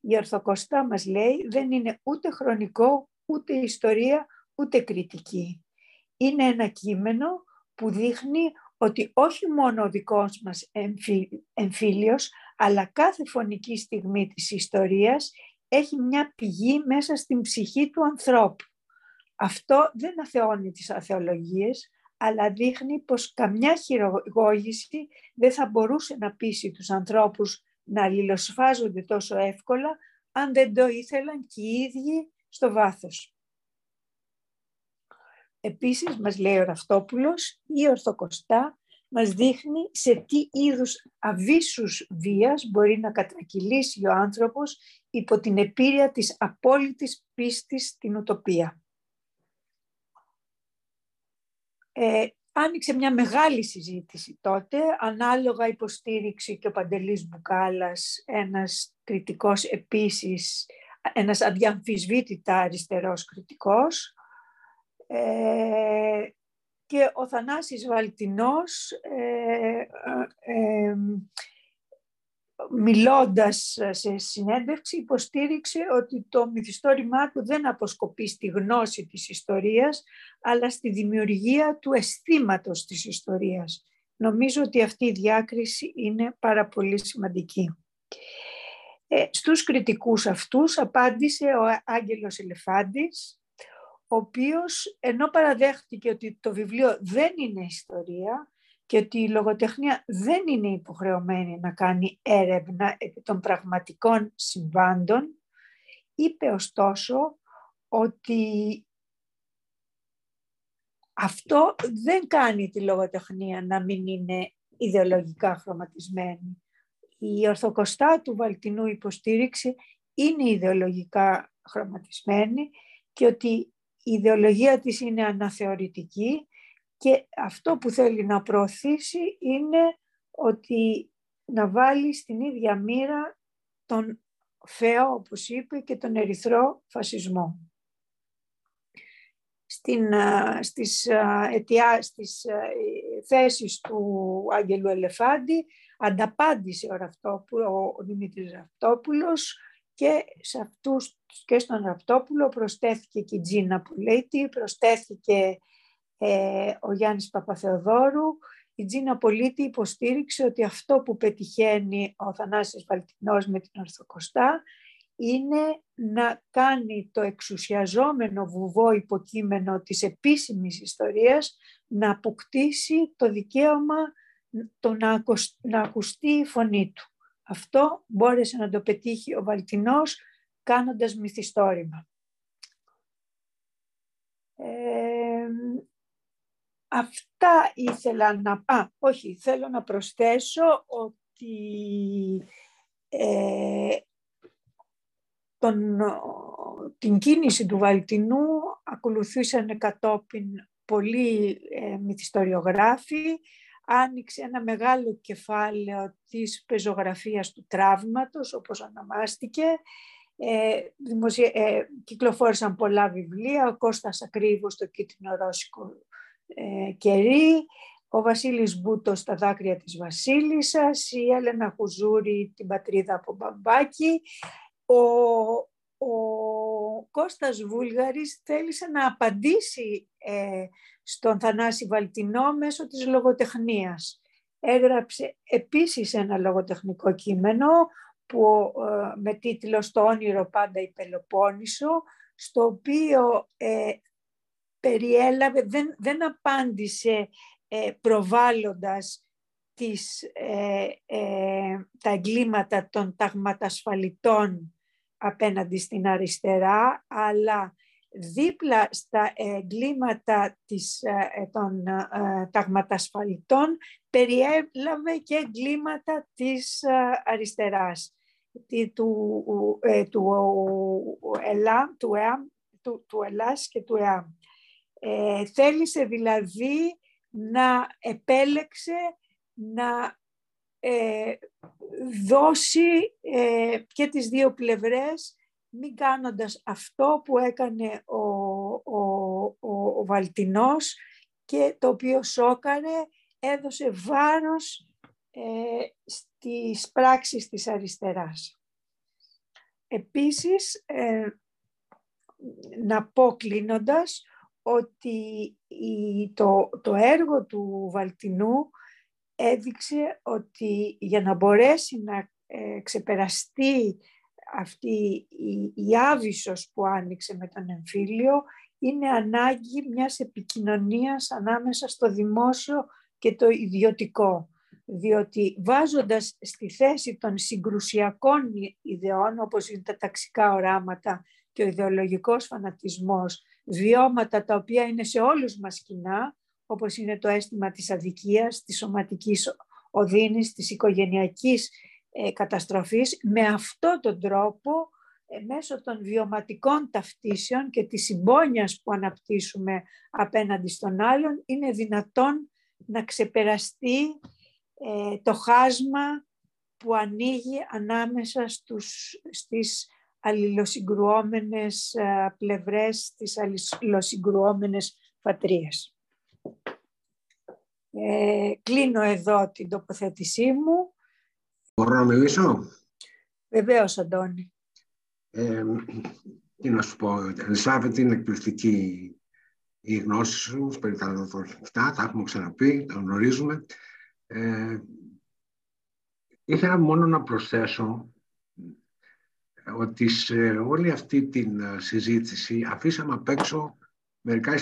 Η Ορθοκοστά μας λέει δεν είναι ούτε χρονικό, ούτε ιστορία, ούτε κριτική. Είναι ένα κείμενο που δείχνει ότι όχι μόνο ο δικός μας εμφύλιος, αλλά κάθε φωνική στιγμή της ιστορίας έχει μια πηγή μέσα στην ψυχή του ανθρώπου. Αυτό δεν αθεώνει τις αθεολογίες, αλλά δείχνει πως καμιά χειρογόγηση δεν θα μπορούσε να πείσει τους ανθρώπους να αλληλοσφάζονται τόσο εύκολα αν δεν το ήθελαν και οι ίδιοι στο βάθος. Επίσης, μας λέει ο Ραφτόπουλος, η Ορθοκοστά μας δείχνει σε τι είδους αβίσους βίας μπορεί να κατρακυλήσει ο άνθρωπος υπό την επίρρεια της απόλυτης πίστης στην ουτοπία. Ε, άνοιξε μια μεγάλη συζήτηση τότε, ανάλογα υποστήριξη και ο Παντελής Μπουκάλας, ένας κριτικός επίσης, ένας αδιαμφισβήτητα αριστερός κριτικός, ε, και ο Θανάσης Βαλτινός ε, ε μιλώντας σε συνέντευξη υποστήριξε ότι το μυθιστόρημά του δεν αποσκοπεί στη γνώση της ιστορίας αλλά στη δημιουργία του αισθήματος της ιστορίας. Νομίζω ότι αυτή η διάκριση είναι πάρα πολύ σημαντική. Ε, στους κριτικούς αυτούς απάντησε ο Άγγελος Ελεφάντης, ο οποίος ενώ παραδέχτηκε ότι το βιβλίο δεν είναι ιστορία, και ότι η λογοτεχνία δεν είναι υποχρεωμένη να κάνει έρευνα επί των πραγματικών συμβάντων, είπε ωστόσο ότι αυτό δεν κάνει τη λογοτεχνία να μην είναι ιδεολογικά χρωματισμένη. Η ορθοκοστά του Βαλτινού υποστήριξη είναι ιδεολογικά χρωματισμένη και ότι η ιδεολογία της είναι αναθεωρητική και αυτό που θέλει να προωθήσει είναι ότι να βάλει στην ίδια μοίρα τον φαίο, όπως είπε, και τον ερυθρό φασισμό. στην, στις, αιτιά, στις θέσεις του Άγγελου Ελεφάντη, ανταπάντησε ο, Ραυτόπουλο, ο Δημήτρης Ραυτόπουλος και, σε αυτούς, και στον Ραυτόπουλο προσθέθηκε και η Τζίνα Πουλέτη, προσθέθηκε ε, ο Γιάννης Παπαθεοδόρου. Η Τζίνα Πολίτη υποστήριξε ότι αυτό που πετυχαίνει ο Θανάσης Βαλτινός με την Ορθοκοστά είναι να κάνει το εξουσιαζόμενο βουβό υποκείμενο της επίσημης ιστορίας να αποκτήσει το δικαίωμα το να, να ακουστεί η φωνή του. Αυτό μπόρεσε να το πετύχει ο Βαλτινός κάνοντας μυθιστόρημα. Ε, αυτά ήθελα να... Α, όχι, θέλω να προσθέσω ότι ε, τον, την κίνηση του Βαλτινού ακολουθούσαν κατόπιν πολλοί ε, μυθιστοριογράφοι. Άνοιξε ένα μεγάλο κεφάλαιο της πεζογραφίας του τραύματος, όπως ονομάστηκε. Ε, δημοσια... ε, κυκλοφόρησαν πολλά βιβλία, ο Κώστας Ακρίβος το κίτρινο ρώσικο ε, κερί, ο Βασίλης Μπούτος στα δάκρυα της Βασίλισσας, η Έλενα Χουζούρη την πατρίδα από μπαμπάκι, ο, ο Κώστας Βούλγαρης θέλησε να απαντήσει ε, στον Θανάση Βαλτινό μέσω της λογοτεχνίας. Έγραψε επίσης ένα λογοτεχνικό κείμενο που, ε, με τίτλο «Στο όνειρο πάντα η Πελοπόννησο», στο οποίο ε, περιέλαβε, δεν, δεν απάντησε ε, προβάλλοντας τις, ε, ε, τα εγκλήματα των ταγματασφαλιτών απέναντι στην αριστερά, αλλά δίπλα στα εγκλήματα της, ε, των ταγματασφαλιτών περιέλαβε και εγκλήματα της αριστεράς, του, του, ΕΛΑ, του, ΕΑΜ, του, του ΕΛΑΣ και του ΕΑΜ. θέλησε δηλαδή να επέλεξε να ε, δώσει ε, και τις δύο πλευρές μην κάνοντας αυτό που έκανε ο, ο, ο, Βαλτινός και το οποίο σώκαρε, έδωσε βάρος ε, στις πράξεις της αριστεράς. Επίσης, ε, να πω κλείνοντας ότι το, το έργο του Βαλτινού έδειξε ότι για να μπορέσει να ε, ξεπεραστεί αυτή η, η άβυσος που άνοιξε με τον εμφύλιο είναι ανάγκη μιας επικοινωνίας ανάμεσα στο δημόσιο και το ιδιωτικό. Διότι βάζοντας στη θέση των συγκρουσιακών ιδεών, όπως είναι τα ταξικά οράματα και ο ιδεολογικός φανατισμός, βιώματα τα οποία είναι σε όλους μας κοινά, όπως είναι το αίσθημα της αδικίας, της σωματικής οδύνης, της οικογενειακής ε, καταστροφής. Με αυτό τον τρόπο, ε, μέσω των βιωματικών ταυτίσεων και της συμπόνιας που αναπτύσσουμε απέναντι στον άλλον, είναι δυνατόν να ξεπεραστεί ε, το χάσμα που ανοίγει ανάμεσα στους, στις αλληλοσυγκρουόμενες πλευρές, στις αλληλοσυγκρουόμενες πατρίες. Ε, κλείνω εδώ την τοποθέτησή μου. Μπορώ να μιλήσω; Βεβαίως, Αντώνη. Ε, τι να σου πω, Ελισάβετ, είναι εκπληκτική η γνώση σου περί τα αυτά, τα έχουμε ξαναπεί, τα γνωρίζουμε. Ε, ήθελα μόνο να προσθέσω ότι σε όλη αυτή την συζήτηση αφήσαμε απ' έξω μερικά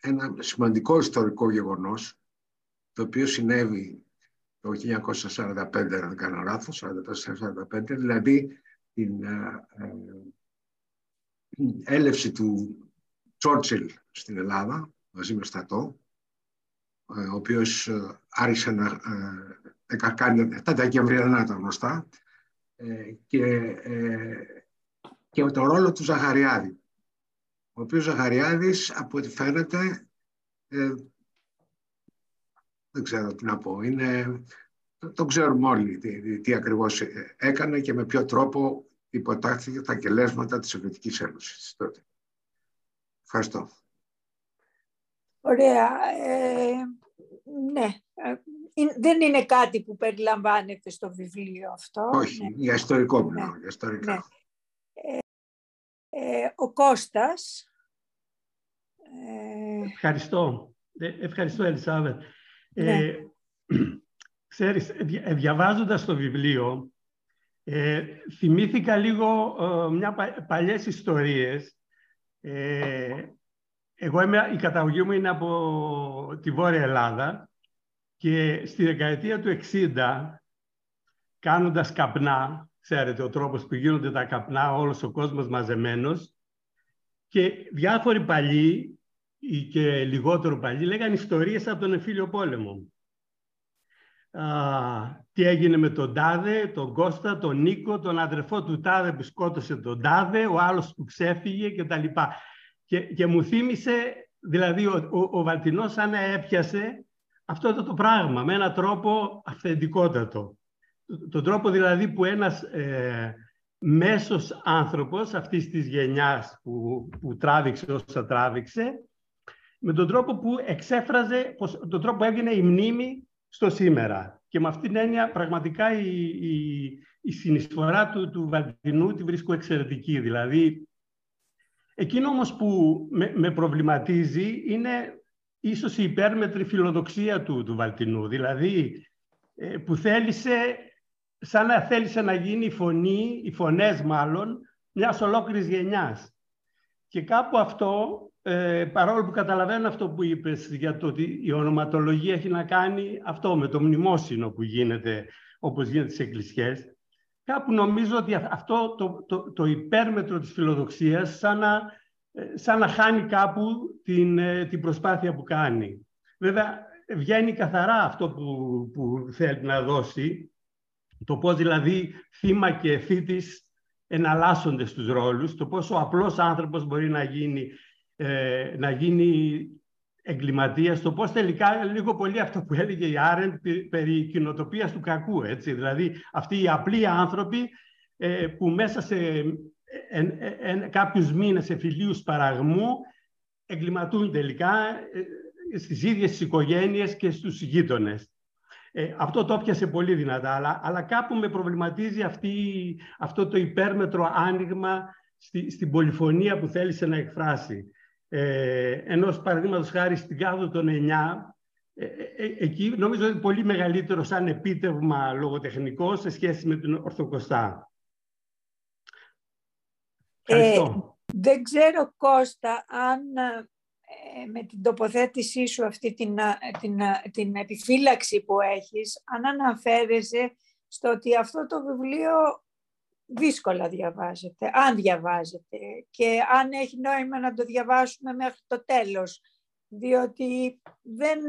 ένα σημαντικό ιστορικό γεγονός το οποίο συνέβη το 1945, αν δεν κάνω λάθος, 1944-1945, δηλαδή την ε, ε, έλευση του Τσόρτσιλ στην Ελλάδα, μαζί με στατό, ε, ο οποίος άρχισε να κάνει τα Δεκεμβριανά τα γνωστά και, και το ρόλο του Ζαχαριάδη, ο οποίος Ζαχαριάδης, από ό,τι φαίνεται, δεν ξέρω τι να πω. Είναι, το ξέρουμε όλοι τι, τι ακριβώς έκανε και με ποιο τρόπο υποτάχθηκε τα κελέσματα της Σοβιετικής Ένωσης τότε. Ευχαριστώ. Ωραία. Ε, ναι. Ε, δεν είναι κάτι που περιλαμβάνεται στο βιβλίο αυτό. Όχι, ναι. για ιστορικό ναι. για ιστορικά. Ναι. Ε, ο Κώστας. Ε... Ευχαριστώ. Ε, ευχαριστώ, Ελισάβετ. Ναι. Ε, ξέρεις, διαβάζοντας το βιβλίο, ε, θυμήθηκα λίγο ε, μια πα, παλιές ιστορίες. Ε, εγώ είμαι, η καταγωγή μου είναι από τη Βόρεια Ελλάδα και στη δεκαετία του 60, κάνοντας καπνά, ξέρετε, ο τρόπος που γίνονται τα καπνά, όλος ο κόσμος μαζεμένος, και διάφοροι παλιοί ή και λιγότερο παλιοί λέγανε ιστορίες από τον εμφύλιο πόλεμο. Α, τι έγινε με τον Τάδε, τον Κώστα, τον Νίκο, τον αδερφό του Τάδε που σκότωσε τον Τάδε, ο άλλος που ξέφυγε κτλ. Και, και μου θύμισε, δηλαδή ο, ο, ο Βαλτινός σαν να έπιασε αυτό το, το πράγμα με έναν τρόπο αυθεντικότατο. Τον τρόπο δηλαδή που ένας ε, μέσος άνθρωπος αυτής της γενιάς που, που τράβηξε όσα τράβηξε, με τον τρόπο που εξέφραζε, τον τρόπο που έγινε η μνήμη στο σήμερα. Και με αυτήν την έννοια πραγματικά η, η, η συνεισφορά του, του Βαλτινού τη βρίσκω εξαιρετική. Δηλαδή, εκείνο όμως που με, με προβληματίζει είναι ίσως η υπέρμετρη φιλοδοξία του, του Βαλτινού. Δηλαδή, ε, που θέλησε, σαν να θέλησε να γίνει η φωνή, οι φωνές μάλλον, μιας ολόκληρης γενιάς. Και κάπου αυτό ε, παρόλο που καταλαβαίνω αυτό που είπες για το ότι η ονοματολογία έχει να κάνει αυτό με το μνημόσυνο που γίνεται όπως γίνεται στις εκκλησιές, κάπου νομίζω ότι αυτό το, το, το υπέρμετρο της φιλοδοξίας σαν να, ε, σαν να χάνει κάπου την, ε, την προσπάθεια που κάνει. Βέβαια, βγαίνει καθαρά αυτό που, που θέλει να δώσει, το πώς δηλαδή θύμα και θήτης εναλλάσσονται στους ρόλους, το πόσο ο απλός άνθρωπος μπορεί να γίνει ε, να γίνει εγκληματία, το πώς τελικά λίγο πολύ αυτό που έλεγε η Άρεντ περί κοινοτοπίας του κακού. Έτσι. Δηλαδή αυτοί οι απλοί άνθρωποι ε, που μέσα σε ε, ε, κάποιους μήνες εφηλίους παραγμού εγκληματούν τελικά ε, στις ίδιες τις οικογένειες και στους γείτονες. Ε, αυτό το έπιασε πολύ δυνατά, αλλά, αλλά κάπου με προβληματίζει αυτή, αυτό το υπέρμετρο άνοιγμα στη, στην πολυφωνία που θέλησε να εκφράσει ε, ενός παραδείγματος χάρη στην κάδο των 9, ε, ε, ε, εκεί νομίζω είναι πολύ μεγαλύτερο σαν επίτευγμα λογοτεχνικό σε σχέση με την Ορθοκοστά. Ε, δεν ξέρω Κώστα αν με την τοποθέτησή σου αυτή την, την, την επιφύλαξη που έχεις, αν αναφέρεσαι στο ότι αυτό το βιβλίο δύσκολα διαβάζεται, αν διαβάζεται και αν έχει νόημα να το διαβάσουμε μέχρι το τέλος. Διότι δεν,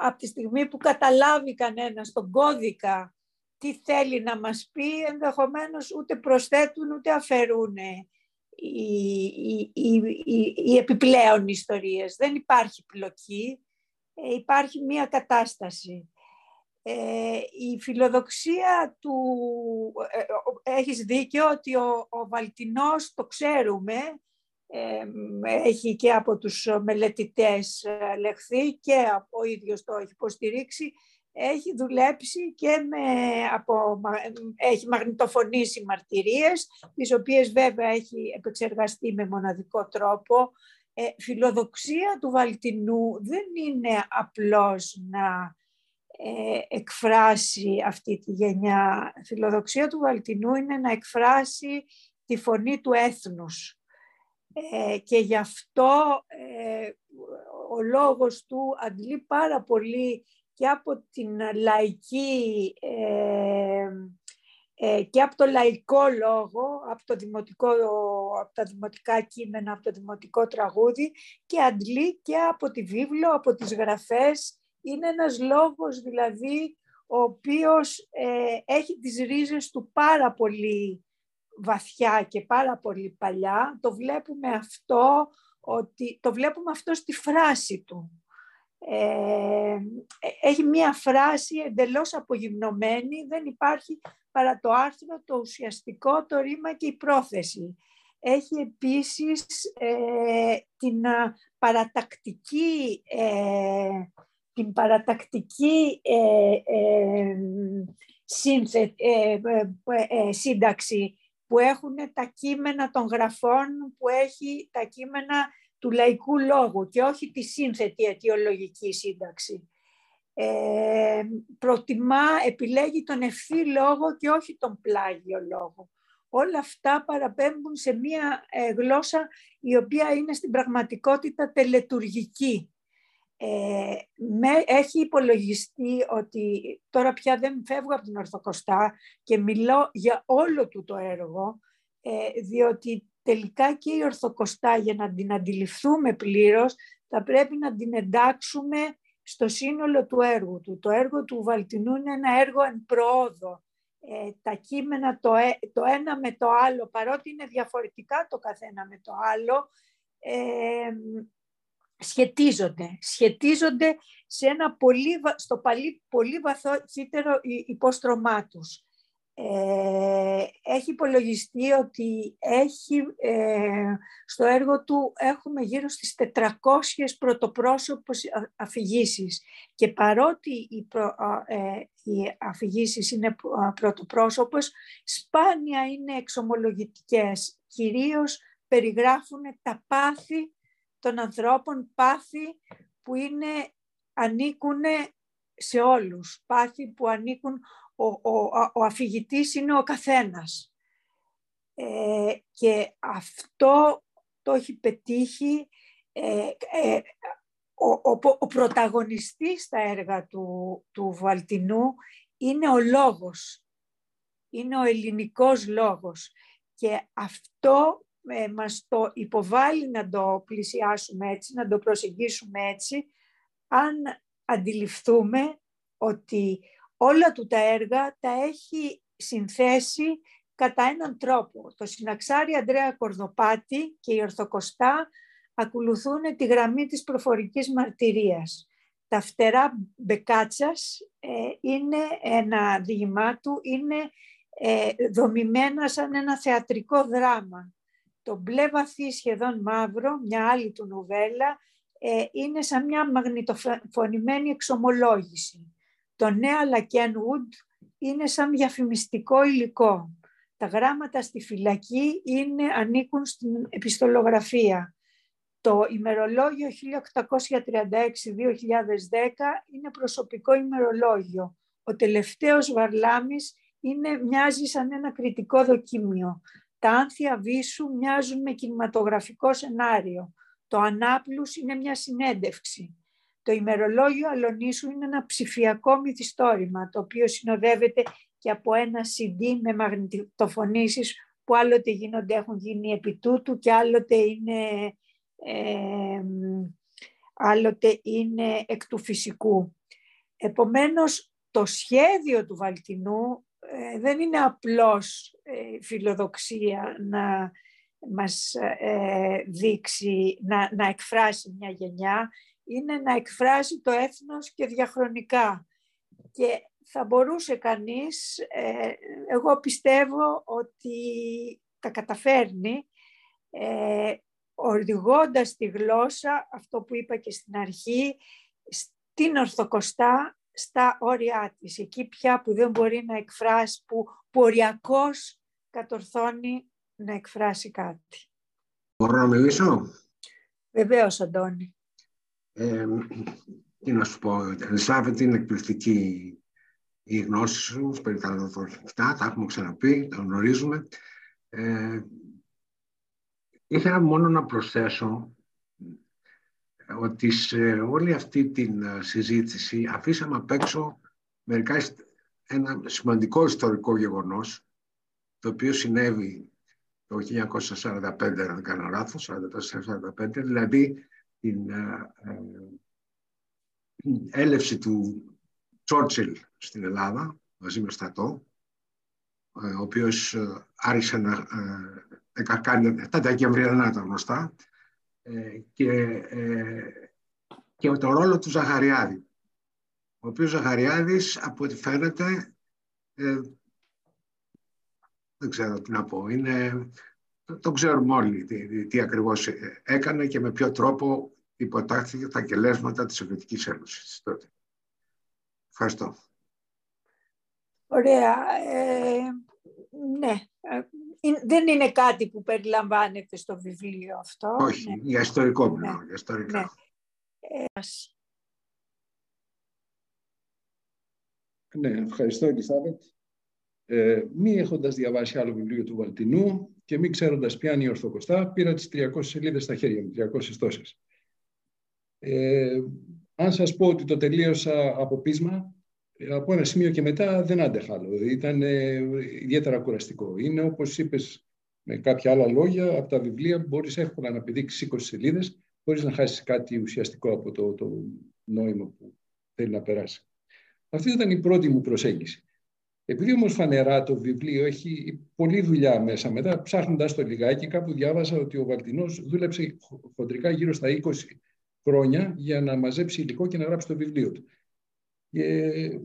από τη στιγμή που καταλάβει κανένας τον κώδικα τι θέλει να μας πει, ενδεχομένως ούτε προσθέτουν ούτε αφαιρούν οι, οι, οι, οι επιπλέον ιστορίες. Δεν υπάρχει πλοκή, ε, υπάρχει μία κατάσταση. Ε, η φιλοδοξία του... Ε, έχεις δίκιο ότι ο, ο Βαλτινός, το ξέρουμε, ε, έχει και από τους μελετητές λεχθεί και ο ίδιος το έχει υποστηρίξει, έχει δουλέψει και με, από, έχει μαγνητοφωνήσει μαρτυρίες, τις οποίες βέβαια έχει επεξεργαστεί με μοναδικό τρόπο. Ε, φιλοδοξία του Βαλτινού δεν είναι απλώς να ε, εκφράσει αυτή τη γενιά. Η φιλοδοξία του Βαλτινού είναι να εκφράσει τη φωνή του έθνους. Ε, και γι' αυτό ε, ο λόγος του αντλεί πάρα πολύ και από την λαϊκή και από το λαϊκό λόγο, από, το δημοτικό, από τα δημοτικά κείμενα, από το δημοτικό τραγούδι και αντλεί και από τη βίβλο, από τις γραφές είναι ένας λόγος δηλαδή ο οποίος ε, έχει τις ρίζες του πάρα πολύ βαθιά και πάρα πολύ παλιά. Το βλέπουμε αυτό, ότι, το βλέπουμε αυτό στη φράση του. Ε, έχει μία φράση εντελώς απογυμνωμένη, δεν υπάρχει παρά το άρθρο, το ουσιαστικό, το ρήμα και η πρόθεση. έχει επίσης ε, την παρατακτική, ε, την παρατακτική ε, σύνταξη που έχουν τα κείμενα των γραφών, που έχει τα κείμενα του λαϊκού λόγου και όχι τη σύνθετη αιτιολογική σύνταξη. Ε, προτιμά, επιλέγει τον ευθύ λόγο και όχι τον πλάγιο λόγο. Όλα αυτά παραπέμπουν σε μία ε, γλώσσα η οποία είναι στην πραγματικότητα τελετουργική. Ε, με, έχει υπολογιστεί ότι τώρα πια δεν φεύγω από την Ορθοκοστά και μιλώ για όλο του το έργο, ε, διότι τελικά και η Ορθοκοστά για να την αντιληφθούμε πλήρως θα πρέπει να την εντάξουμε στο σύνολο του έργου του. Το έργο του Βαλτινού είναι ένα έργο εν προόδο. Ε, τα κείμενα το, ε, το ένα με το άλλο, παρότι είναι διαφορετικά το καθένα με το άλλο, ε, σχετίζονται. Σχετίζονται σε ένα πολύ, στο πολύ, πολύ βαθύτερο υπόστρωμά τους. Ε, έχει υπολογιστεί ότι έχει, ε, στο έργο του έχουμε γύρω στις 400 πρωτοπρόσωπους αφηγήσεις και παρότι οι, προ, ε, οι αφηγήσεις είναι πρωτοπρόσωπος, σπάνια είναι εξομολογητικές. Κυρίως περιγράφουν τα πάθη των ανθρώπων, πάθη που είναι, ανήκουν σε όλους, πάθη που ανήκουν ο, ο, ο αφηγητής είναι ο καθένας. Ε, και αυτό το έχει πετύχει ε, ε, ο, ο, ο, πρωταγωνιστής στα έργα του, του Βαλτινού είναι ο λόγος. Είναι ο ελληνικός λόγος. Και αυτό ε, μας το υποβάλλει να το πλησιάσουμε έτσι, να το προσεγγίσουμε έτσι, αν αντιληφθούμε ότι όλα του τα έργα τα έχει συνθέσει κατά έναν τρόπο. Το συναξάρι Αντρέα Κορδοπάτη και η Ορθοκοστά ακολουθούν τη γραμμή της προφορικής μαρτυρίας. Τα φτερά Μπεκάτσας ε, είναι ένα διηγημά του, είναι ε, δομημένα σαν ένα θεατρικό δράμα. Το μπλε βαθύ σχεδόν μαύρο, μια άλλη του νουβέλα, ε, είναι σαν μια μαγνητοφωνημένη εξομολόγηση. Το νέα Λακένουντ είναι σαν διαφημιστικό υλικό. Τα γράμματα στη φυλακή είναι, ανήκουν στην επιστολογραφία. Το ημερολόγιο 1836-2010 είναι προσωπικό ημερολόγιο. Ο τελευταίος Βαρλάμις είναι, μοιάζει σαν ένα κριτικό δοκίμιο. Τα άνθια βίσου μοιάζουν με κινηματογραφικό σενάριο. Το ανάπλους είναι μια συνέντευξη. Το ημερολόγιο Αλονίσου είναι ένα ψηφιακό μυθιστόρημα, το οποίο συνοδεύεται και από ένα CD με μαγνητοφωνήσεις που άλλοτε γίνονται, έχουν γίνει επί τούτου και άλλοτε είναι, ε, άλλοτε είναι εκ του φυσικού. Επομένως, το σχέδιο του Βαλτινού ε, δεν είναι απλώς ε, φιλοδοξία να μας ε, δείξει, να, να εκφράσει μια γενιά, είναι να εκφράσει το έθνος και διαχρονικά. Και θα μπορούσε κανείς, ε, εγώ πιστεύω ότι τα καταφέρνει, ε, οδηγώντας τη γλώσσα, αυτό που είπα και στην αρχή, στην ορθοκοστά, στα όρια της, εκεί πια που δεν μπορεί να εκφράσει, που ποριακώς κατορθώνει να εκφράσει κάτι. Μπορώ να μιλήσω; Βεβαίως, Αντώνη. Ε, τι να σου πω, Ελισάβετ είναι εκπληκτική η γνώση σου περί τα τα έχουμε ξαναπεί, τα γνωρίζουμε. Ε, ήθελα μόνο να προσθέσω ότι σε όλη αυτή την ε, συζήτηση αφήσαμε απ' έξω μερικά ένα σημαντικό ιστορικό γεγονός το οποίο συνέβη το 1945, αν δεν κάνω λάθος, 1945 δηλαδή την ε, ε, έλευση του Τσόρτσιλ στην Ελλάδα μαζί με στρατό, ε, ο οποίος άρχισε να κάνει τα Δεκεμβριανά τα γνωστά και, και με τον ρόλο του Ζαχαριάδη. Ο οποίος Ζαχαριάδης, από ό,τι φαίνεται, δεν ξέρω τι να πω, είναι το ξέρουμε όλοι τι, τι ακριβώς έκανε και με ποιο τρόπο υποτάχθηκε τα κελέσματα της Σοβιετικής Ένωσης τότε. Ευχαριστώ. Ωραία. Ε, ναι. Ε, δεν είναι κάτι που περιλαμβάνεται στο βιβλίο αυτό. Όχι, ναι. για ιστορικό μιλάω. Ναι. Για ιστορικά. Ναι. Ναι, ευχαριστώ Ελισάβετ. Ε, μη έχοντας διαβάσει άλλο βιβλίο του Βαλτινού και μη ξέροντας ποια είναι η Ορθοκοστά, πήρα τις 300 σελίδες στα χέρια μου, 300 τόσες. Ε, αν σας πω ότι το τελείωσα από πείσμα, από ένα σημείο και μετά δεν άντεχα άλλο. Ήταν ε, ιδιαίτερα κουραστικό. Είναι όπως είπες με κάποια άλλα λόγια, από τα βιβλία μπορείς εύκολα να πηδήξεις 20 σελίδες, χωρίς να χάσεις κάτι ουσιαστικό από το, το νόημα που θέλει να περάσει. Αυτή ήταν η πρώτη μου προσέγγιση. Επειδή όμως φανερά το βιβλίο έχει πολλή δουλειά μέσα, μετά ψάχνοντας το λιγάκι, κάπου διάβασα ότι ο Βαλτινός δούλεψε χοντρικά γύρω στα 20 χρόνια για να μαζέψει υλικό και να γράψει το βιβλίο του. Και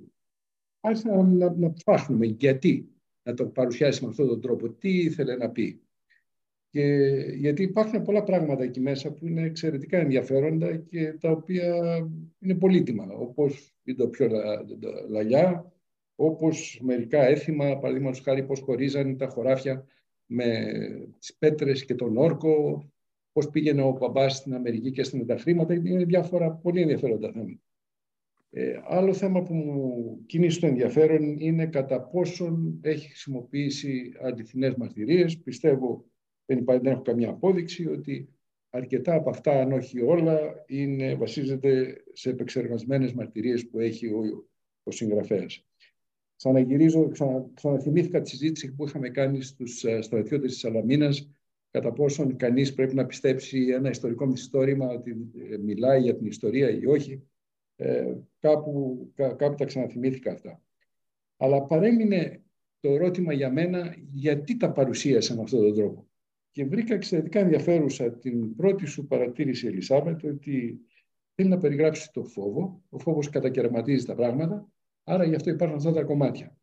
άρχισα να, να, να ψάχνουμε γιατί να το παρουσιάσει με αυτόν τον τρόπο, τι ήθελε να πει. Και, γιατί υπάρχουν πολλά πράγματα εκεί μέσα που είναι εξαιρετικά ενδιαφέροντα και τα οποία είναι πολύτιμα, όπως είναι το πιο λαλιά, όπως μερικά έθιμα, παραδείγματος χάρη πώς χωρίζαν τα χωράφια με τις πέτρες και τον όρκο, πώς πήγαινε ο μπαμπάς στην Αμερική και στην τα χρήματα, είναι διάφορα πολύ ενδιαφέροντα θέματα. Ε, άλλο θέμα που μου κινήσει το ενδιαφέρον είναι κατά πόσον έχει χρησιμοποιήσει αληθινές μαρτυρίες. Πιστεύω, δεν, υπάρχει, δεν έχω καμία απόδειξη, ότι αρκετά από αυτά, αν όχι όλα, είναι, βασίζεται σε επεξεργασμένες μαρτυρίες που έχει ο, ο συγγραφέας. Ξαναγυρίζω, ξανα, ξαναθυμήθηκα τη συζήτηση που είχαμε κάνει στους ε, στρατιώτες της Σαλαμίνας κατά πόσον κανείς πρέπει να πιστέψει ένα ιστορικό μυθιστόρημα ότι ε, μιλάει για την ιστορία ή όχι. Ε, κάπου, κά, κάπου τα ξαναθυμήθηκα αυτά. Αλλά παρέμεινε το ερώτημα για μένα γιατί τα παρουσίασε με αυτόν τον τρόπο. Και βρήκα εξαιρετικά ενδιαφέρουσα την πρώτη σου παρατήρηση, Ελισάβετ, ότι θέλει να περιγράψει το φόβο. Ο φόβος κατακαιρματίζει τα πράγματα, άρα γι' αυτό υπάρχουν αυτά τα κομμάτια.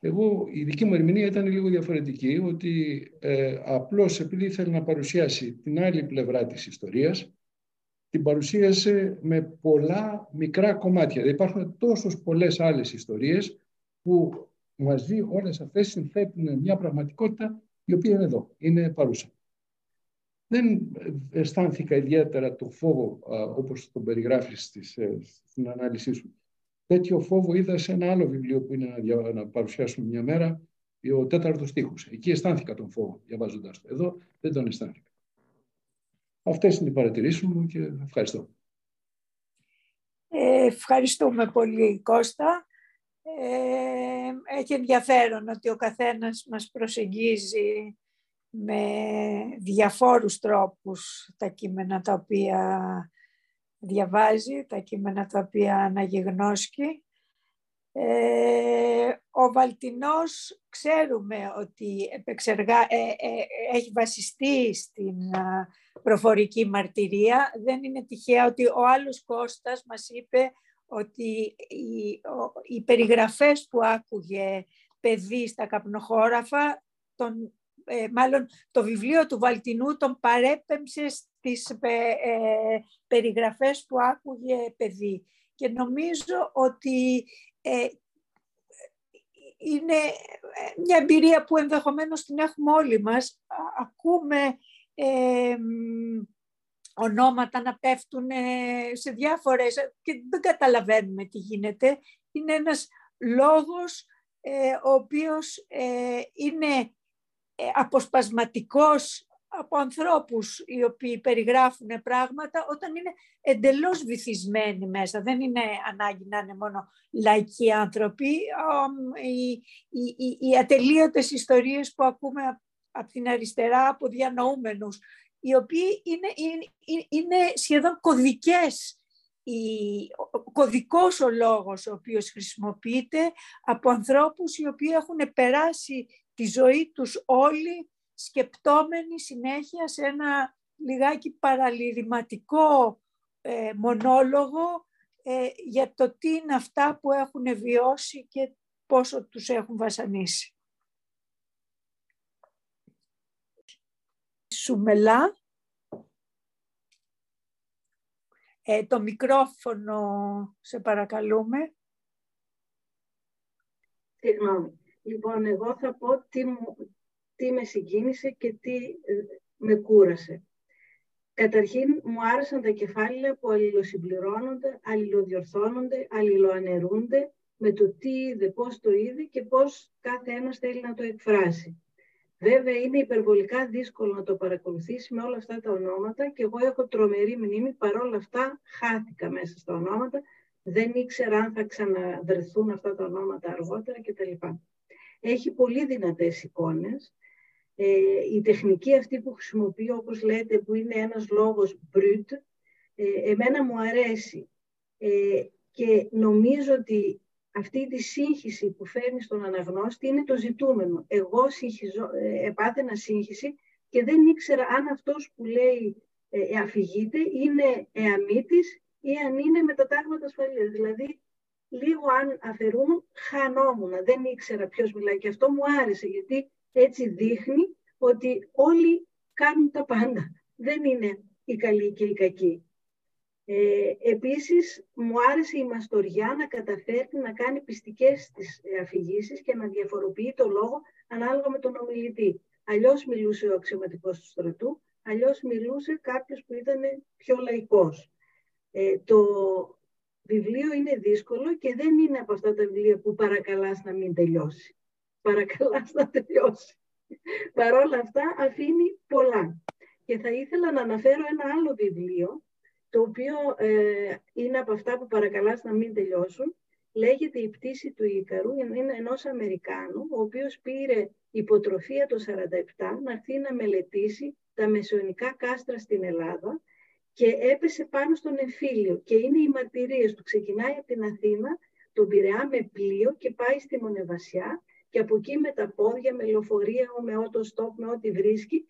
Εγώ, η δική μου ερμηνεία ήταν λίγο διαφορετική, ότι ε, απλώς επειδή ήθελε να παρουσιάσει την άλλη πλευρά της ιστορίας, την παρουσίασε με πολλά μικρά κομμάτια. Υπάρχουν τόσο πολλές άλλες ιστορίες που μαζί όλες αυτές συνθέτουν μια πραγματικότητα η οποία είναι εδώ, είναι παρούσα. Δεν αισθάνθηκα ιδιαίτερα το φόβο όπως τον περιγράφεις ε, στην ανάλυση σου. Τέτοιο φόβο είδα σε ένα άλλο βιβλίο που είναι να, να παρουσιάσουμε μια μέρα, ο τέταρτος στίχος. Εκεί αισθάνθηκα τον φόβο διαβάζοντας το. Εδώ δεν τον αισθάνθηκα. Αυτές είναι οι παρατηρήσεις μου και ευχαριστώ. Ε, ευχαριστούμε πολύ Κώστα. Ε, έχει ενδιαφέρον ότι ο καθένας μας προσεγγίζει με διαφόρους τρόπους τα κείμενα τα οποία διαβάζει, τα κείμενα τα οποία αναγυγνώσκει. Ε, ο Βαλτινός ξέρουμε ότι επεξεργά, ε, ε, έχει βασιστεί στην προφορική μαρτυρία. Δεν είναι τυχαία ότι ο άλλος Κώστας μας είπε ότι οι, οι περιγραφές που άκουγε παιδί στα καπνοχώραφα, τον, ε, μάλλον το βιβλίο του Βαλτινού τον παρέπεμψε στις ε, περιγραφές που άκουγε παιδί. Και νομίζω ότι ε, είναι μια εμπειρία που ενδεχομένως την έχουμε όλοι μας. Ακούμε ονόματα να πέφτουν σε διάφορες και δεν καταλαβαίνουμε τι γίνεται. Είναι ένας λόγος ε, ο οποίος ε, είναι ε, αποσπασματικός από ανθρώπους οι οποίοι περιγράφουν πράγματα όταν είναι εντελώς βυθισμένοι μέσα. Δεν είναι ανάγκη να είναι μόνο λαϊκοί άνθρωποι. Οι, οι, οι, οι ατελείωτες ιστορίες που ακούμε από την αριστερά, από διανοούμενους, οι οποίοι είναι, είναι, είναι σχεδόν κωδικές ο κωδικός ο λόγος ο οποίος χρησιμοποιείται από ανθρώπους οι οποίοι έχουν περάσει τη ζωή τους όλοι σκεπτόμενοι συνέχεια σε ένα λιγάκι παραλυρηματικό ε, μονόλογο ε, για το τι είναι αυτά που έχουν βιώσει και πόσο τους έχουν βασανίσει. Σουμελά. Ε, το μικρόφωνο, σε παρακαλούμε. Συγγνώμη. Λοιπόν, εγώ θα πω τι, τι με συγκίνησε και τι ε, με κούρασε. Καταρχήν, μου άρεσαν τα κεφάλαια που αλληλοσυμπληρώνονται, αλληλοδιορθώνονται, αλληλοανερούνται με το τι είδε, πώς το είδε και πώς κάθε ένας θέλει να το εκφράσει. Βέβαια, είναι υπερβολικά δύσκολο να το παρακολουθήσει με όλα αυτά τα ονόματα και εγώ έχω τρομερή μνήμη, παρόλα αυτά χάθηκα μέσα στα ονόματα, δεν ήξερα αν θα ξαναβρεθούν αυτά τα ονόματα αργότερα κτλ. Έχει πολύ δυνατές εικόνες, ε, η τεχνική αυτή που χρησιμοποιεί, όπως λέτε, που είναι ένας λόγος brut, ε, εμένα μου αρέσει. Ε, και νομίζω ότι αυτή τη σύγχυση που φέρνει στον αναγνώστη είναι το ζητούμενο. Εγώ συγχυζω, ε, επάθαινα σύγχυση και δεν ήξερα αν αυτός που λέει ε, αφηγείται είναι εαμήτης ή αν είναι με τα τάγματα ασφαλείας. Δηλαδή, λίγο αν αφαιρούν, χανόμουν. Δεν ήξερα ποιος μιλάει και αυτό μου άρεσε, γιατί έτσι δείχνει ότι όλοι κάνουν τα πάντα. Δεν είναι οι καλοί και οι κακοί. Ε, επίσης, μου άρεσε η Μαστοριά να καταφέρει να κάνει πιστικές τις αφηγήσεις και να διαφοροποιεί το λόγο ανάλογα με τον ομιλητή. Αλλιώς μιλούσε ο αξιωματικός του στρατού, αλλιώς μιλούσε κάποιος που ήταν πιο λαϊκός. Ε, το βιβλίο είναι δύσκολο και δεν είναι από αυτά τα βιβλία που παρακαλάς να μην τελειώσει. Παρακαλάς να τελειώσει. Παρ' όλα αυτά αφήνει πολλά. Και θα ήθελα να αναφέρω ένα άλλο βιβλίο, το οποίο ε, είναι από αυτά που παρακαλάς να μην τελειώσουν. Λέγεται «Η πτήση του Ίκαρου», είναι ενός Αμερικάνου, ο οποίος πήρε υποτροφία το 1947 να έρθει να μελετήσει τα μεσαιωνικά κάστρα στην Ελλάδα και έπεσε πάνω στον εμφύλιο και είναι οι μαρτυρίες του. Ξεκινάει από την Αθήνα, τον Πειραιά με πλοίο και πάει στη Μονεβασιά και από εκεί με τα πόδια, με λεωφορεία, με ό,τι στόπ, με ό,τι βρίσκει,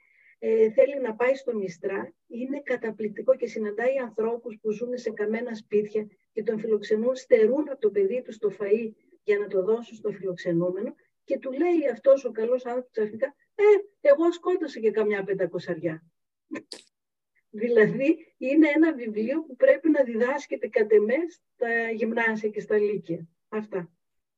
ε, θέλει να πάει στο Μιστρά. Είναι καταπληκτικό και συναντάει ανθρώπους που ζουν σε καμένα σπίτια και τον φιλοξενούν, στερούν από το παιδί του στο φαΐ για να το δώσουν στο φιλοξενούμενο και του λέει αυτός ο καλός άνθρωπος ξαφνικά «Ε, εγώ σκότωσα και καμιά πεντακοσαριά». Δηλαδή, είναι ένα βιβλίο που πρέπει να διδάσκεται κατ' εμές στα γυμνάσια και στα λύκεια. Αυτά.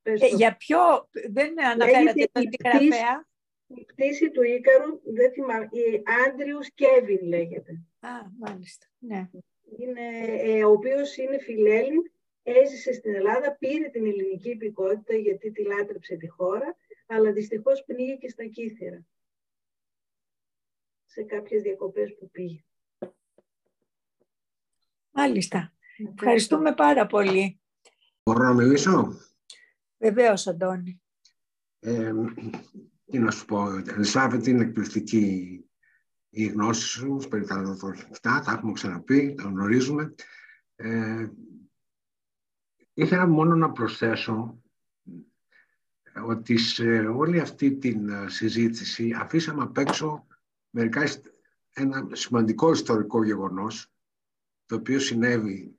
Ε, για ποιο, δεν αναφέρατε τον γραφέα. Η πτήση του Ίκαρου, δεν θυμάμαι, η Άντριους Κέβιν λέγεται. Α, μάλιστα, ναι. Είναι, ε, ο οποίος είναι φιλέλλην, έζησε στην Ελλάδα, πήρε την ελληνική υπηκότητα γιατί τη λάτρεψε τη χώρα, αλλά δυστυχώς πνίγηκε στα Κύθυρα. Σε κάποιες διακοπές που πήγε. Μάλιστα. Ευχαριστούμε πάρα πολύ. Μπορώ να μιλήσω; Βεβαίως, Αντώνη. Ε, τι να σου πω, Ελισάβετ, είναι εκπληκτική η γνώση σου περί τα δορυφτά, τα έχουμε ξαναπεί, τα γνωρίζουμε. Ε, ήθελα μόνο να προσθέσω ότι σε όλη αυτή την συζήτηση αφήσαμε απ' έξω μερικά ένα σημαντικό ιστορικό γεγονός το οποίο συνέβη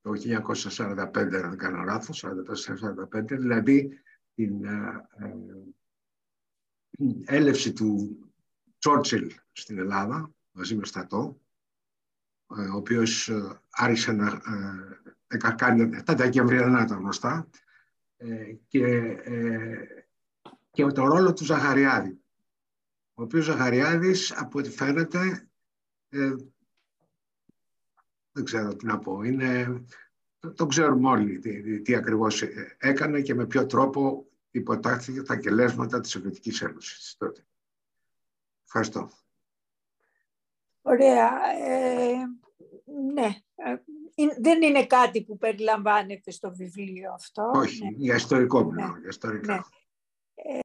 το 1945, αν δεν κάνω λάθος, 1945, δηλαδή την ε, ε, έλευση του Τσόρτσιλ στην Ελλάδα, μαζί με στρατό, ε, ο οποίος άρχισε να κάνει τα Δεκεμβριανά τα γνωστά και, και το ρόλο του Ζαχαριάδη, ο οποίος Ζαχαριάδης από ό,τι φαίνεται δεν ξέρω τι να πω. Είναι, το ξέρουμε όλοι τι, τι ακριβώς έκανε και με ποιο τρόπο υποτάχθηκε τα κελέσματα της Σοβιετικής Ένωσης τότε. Ευχαριστώ. Ωραία. Ε, ναι. Ε, δεν είναι κάτι που περιλαμβάνεται στο βιβλίο αυτό. Όχι, ναι. για ιστορικό μιλάω. Ναι. Για ιστορικά. Ναι.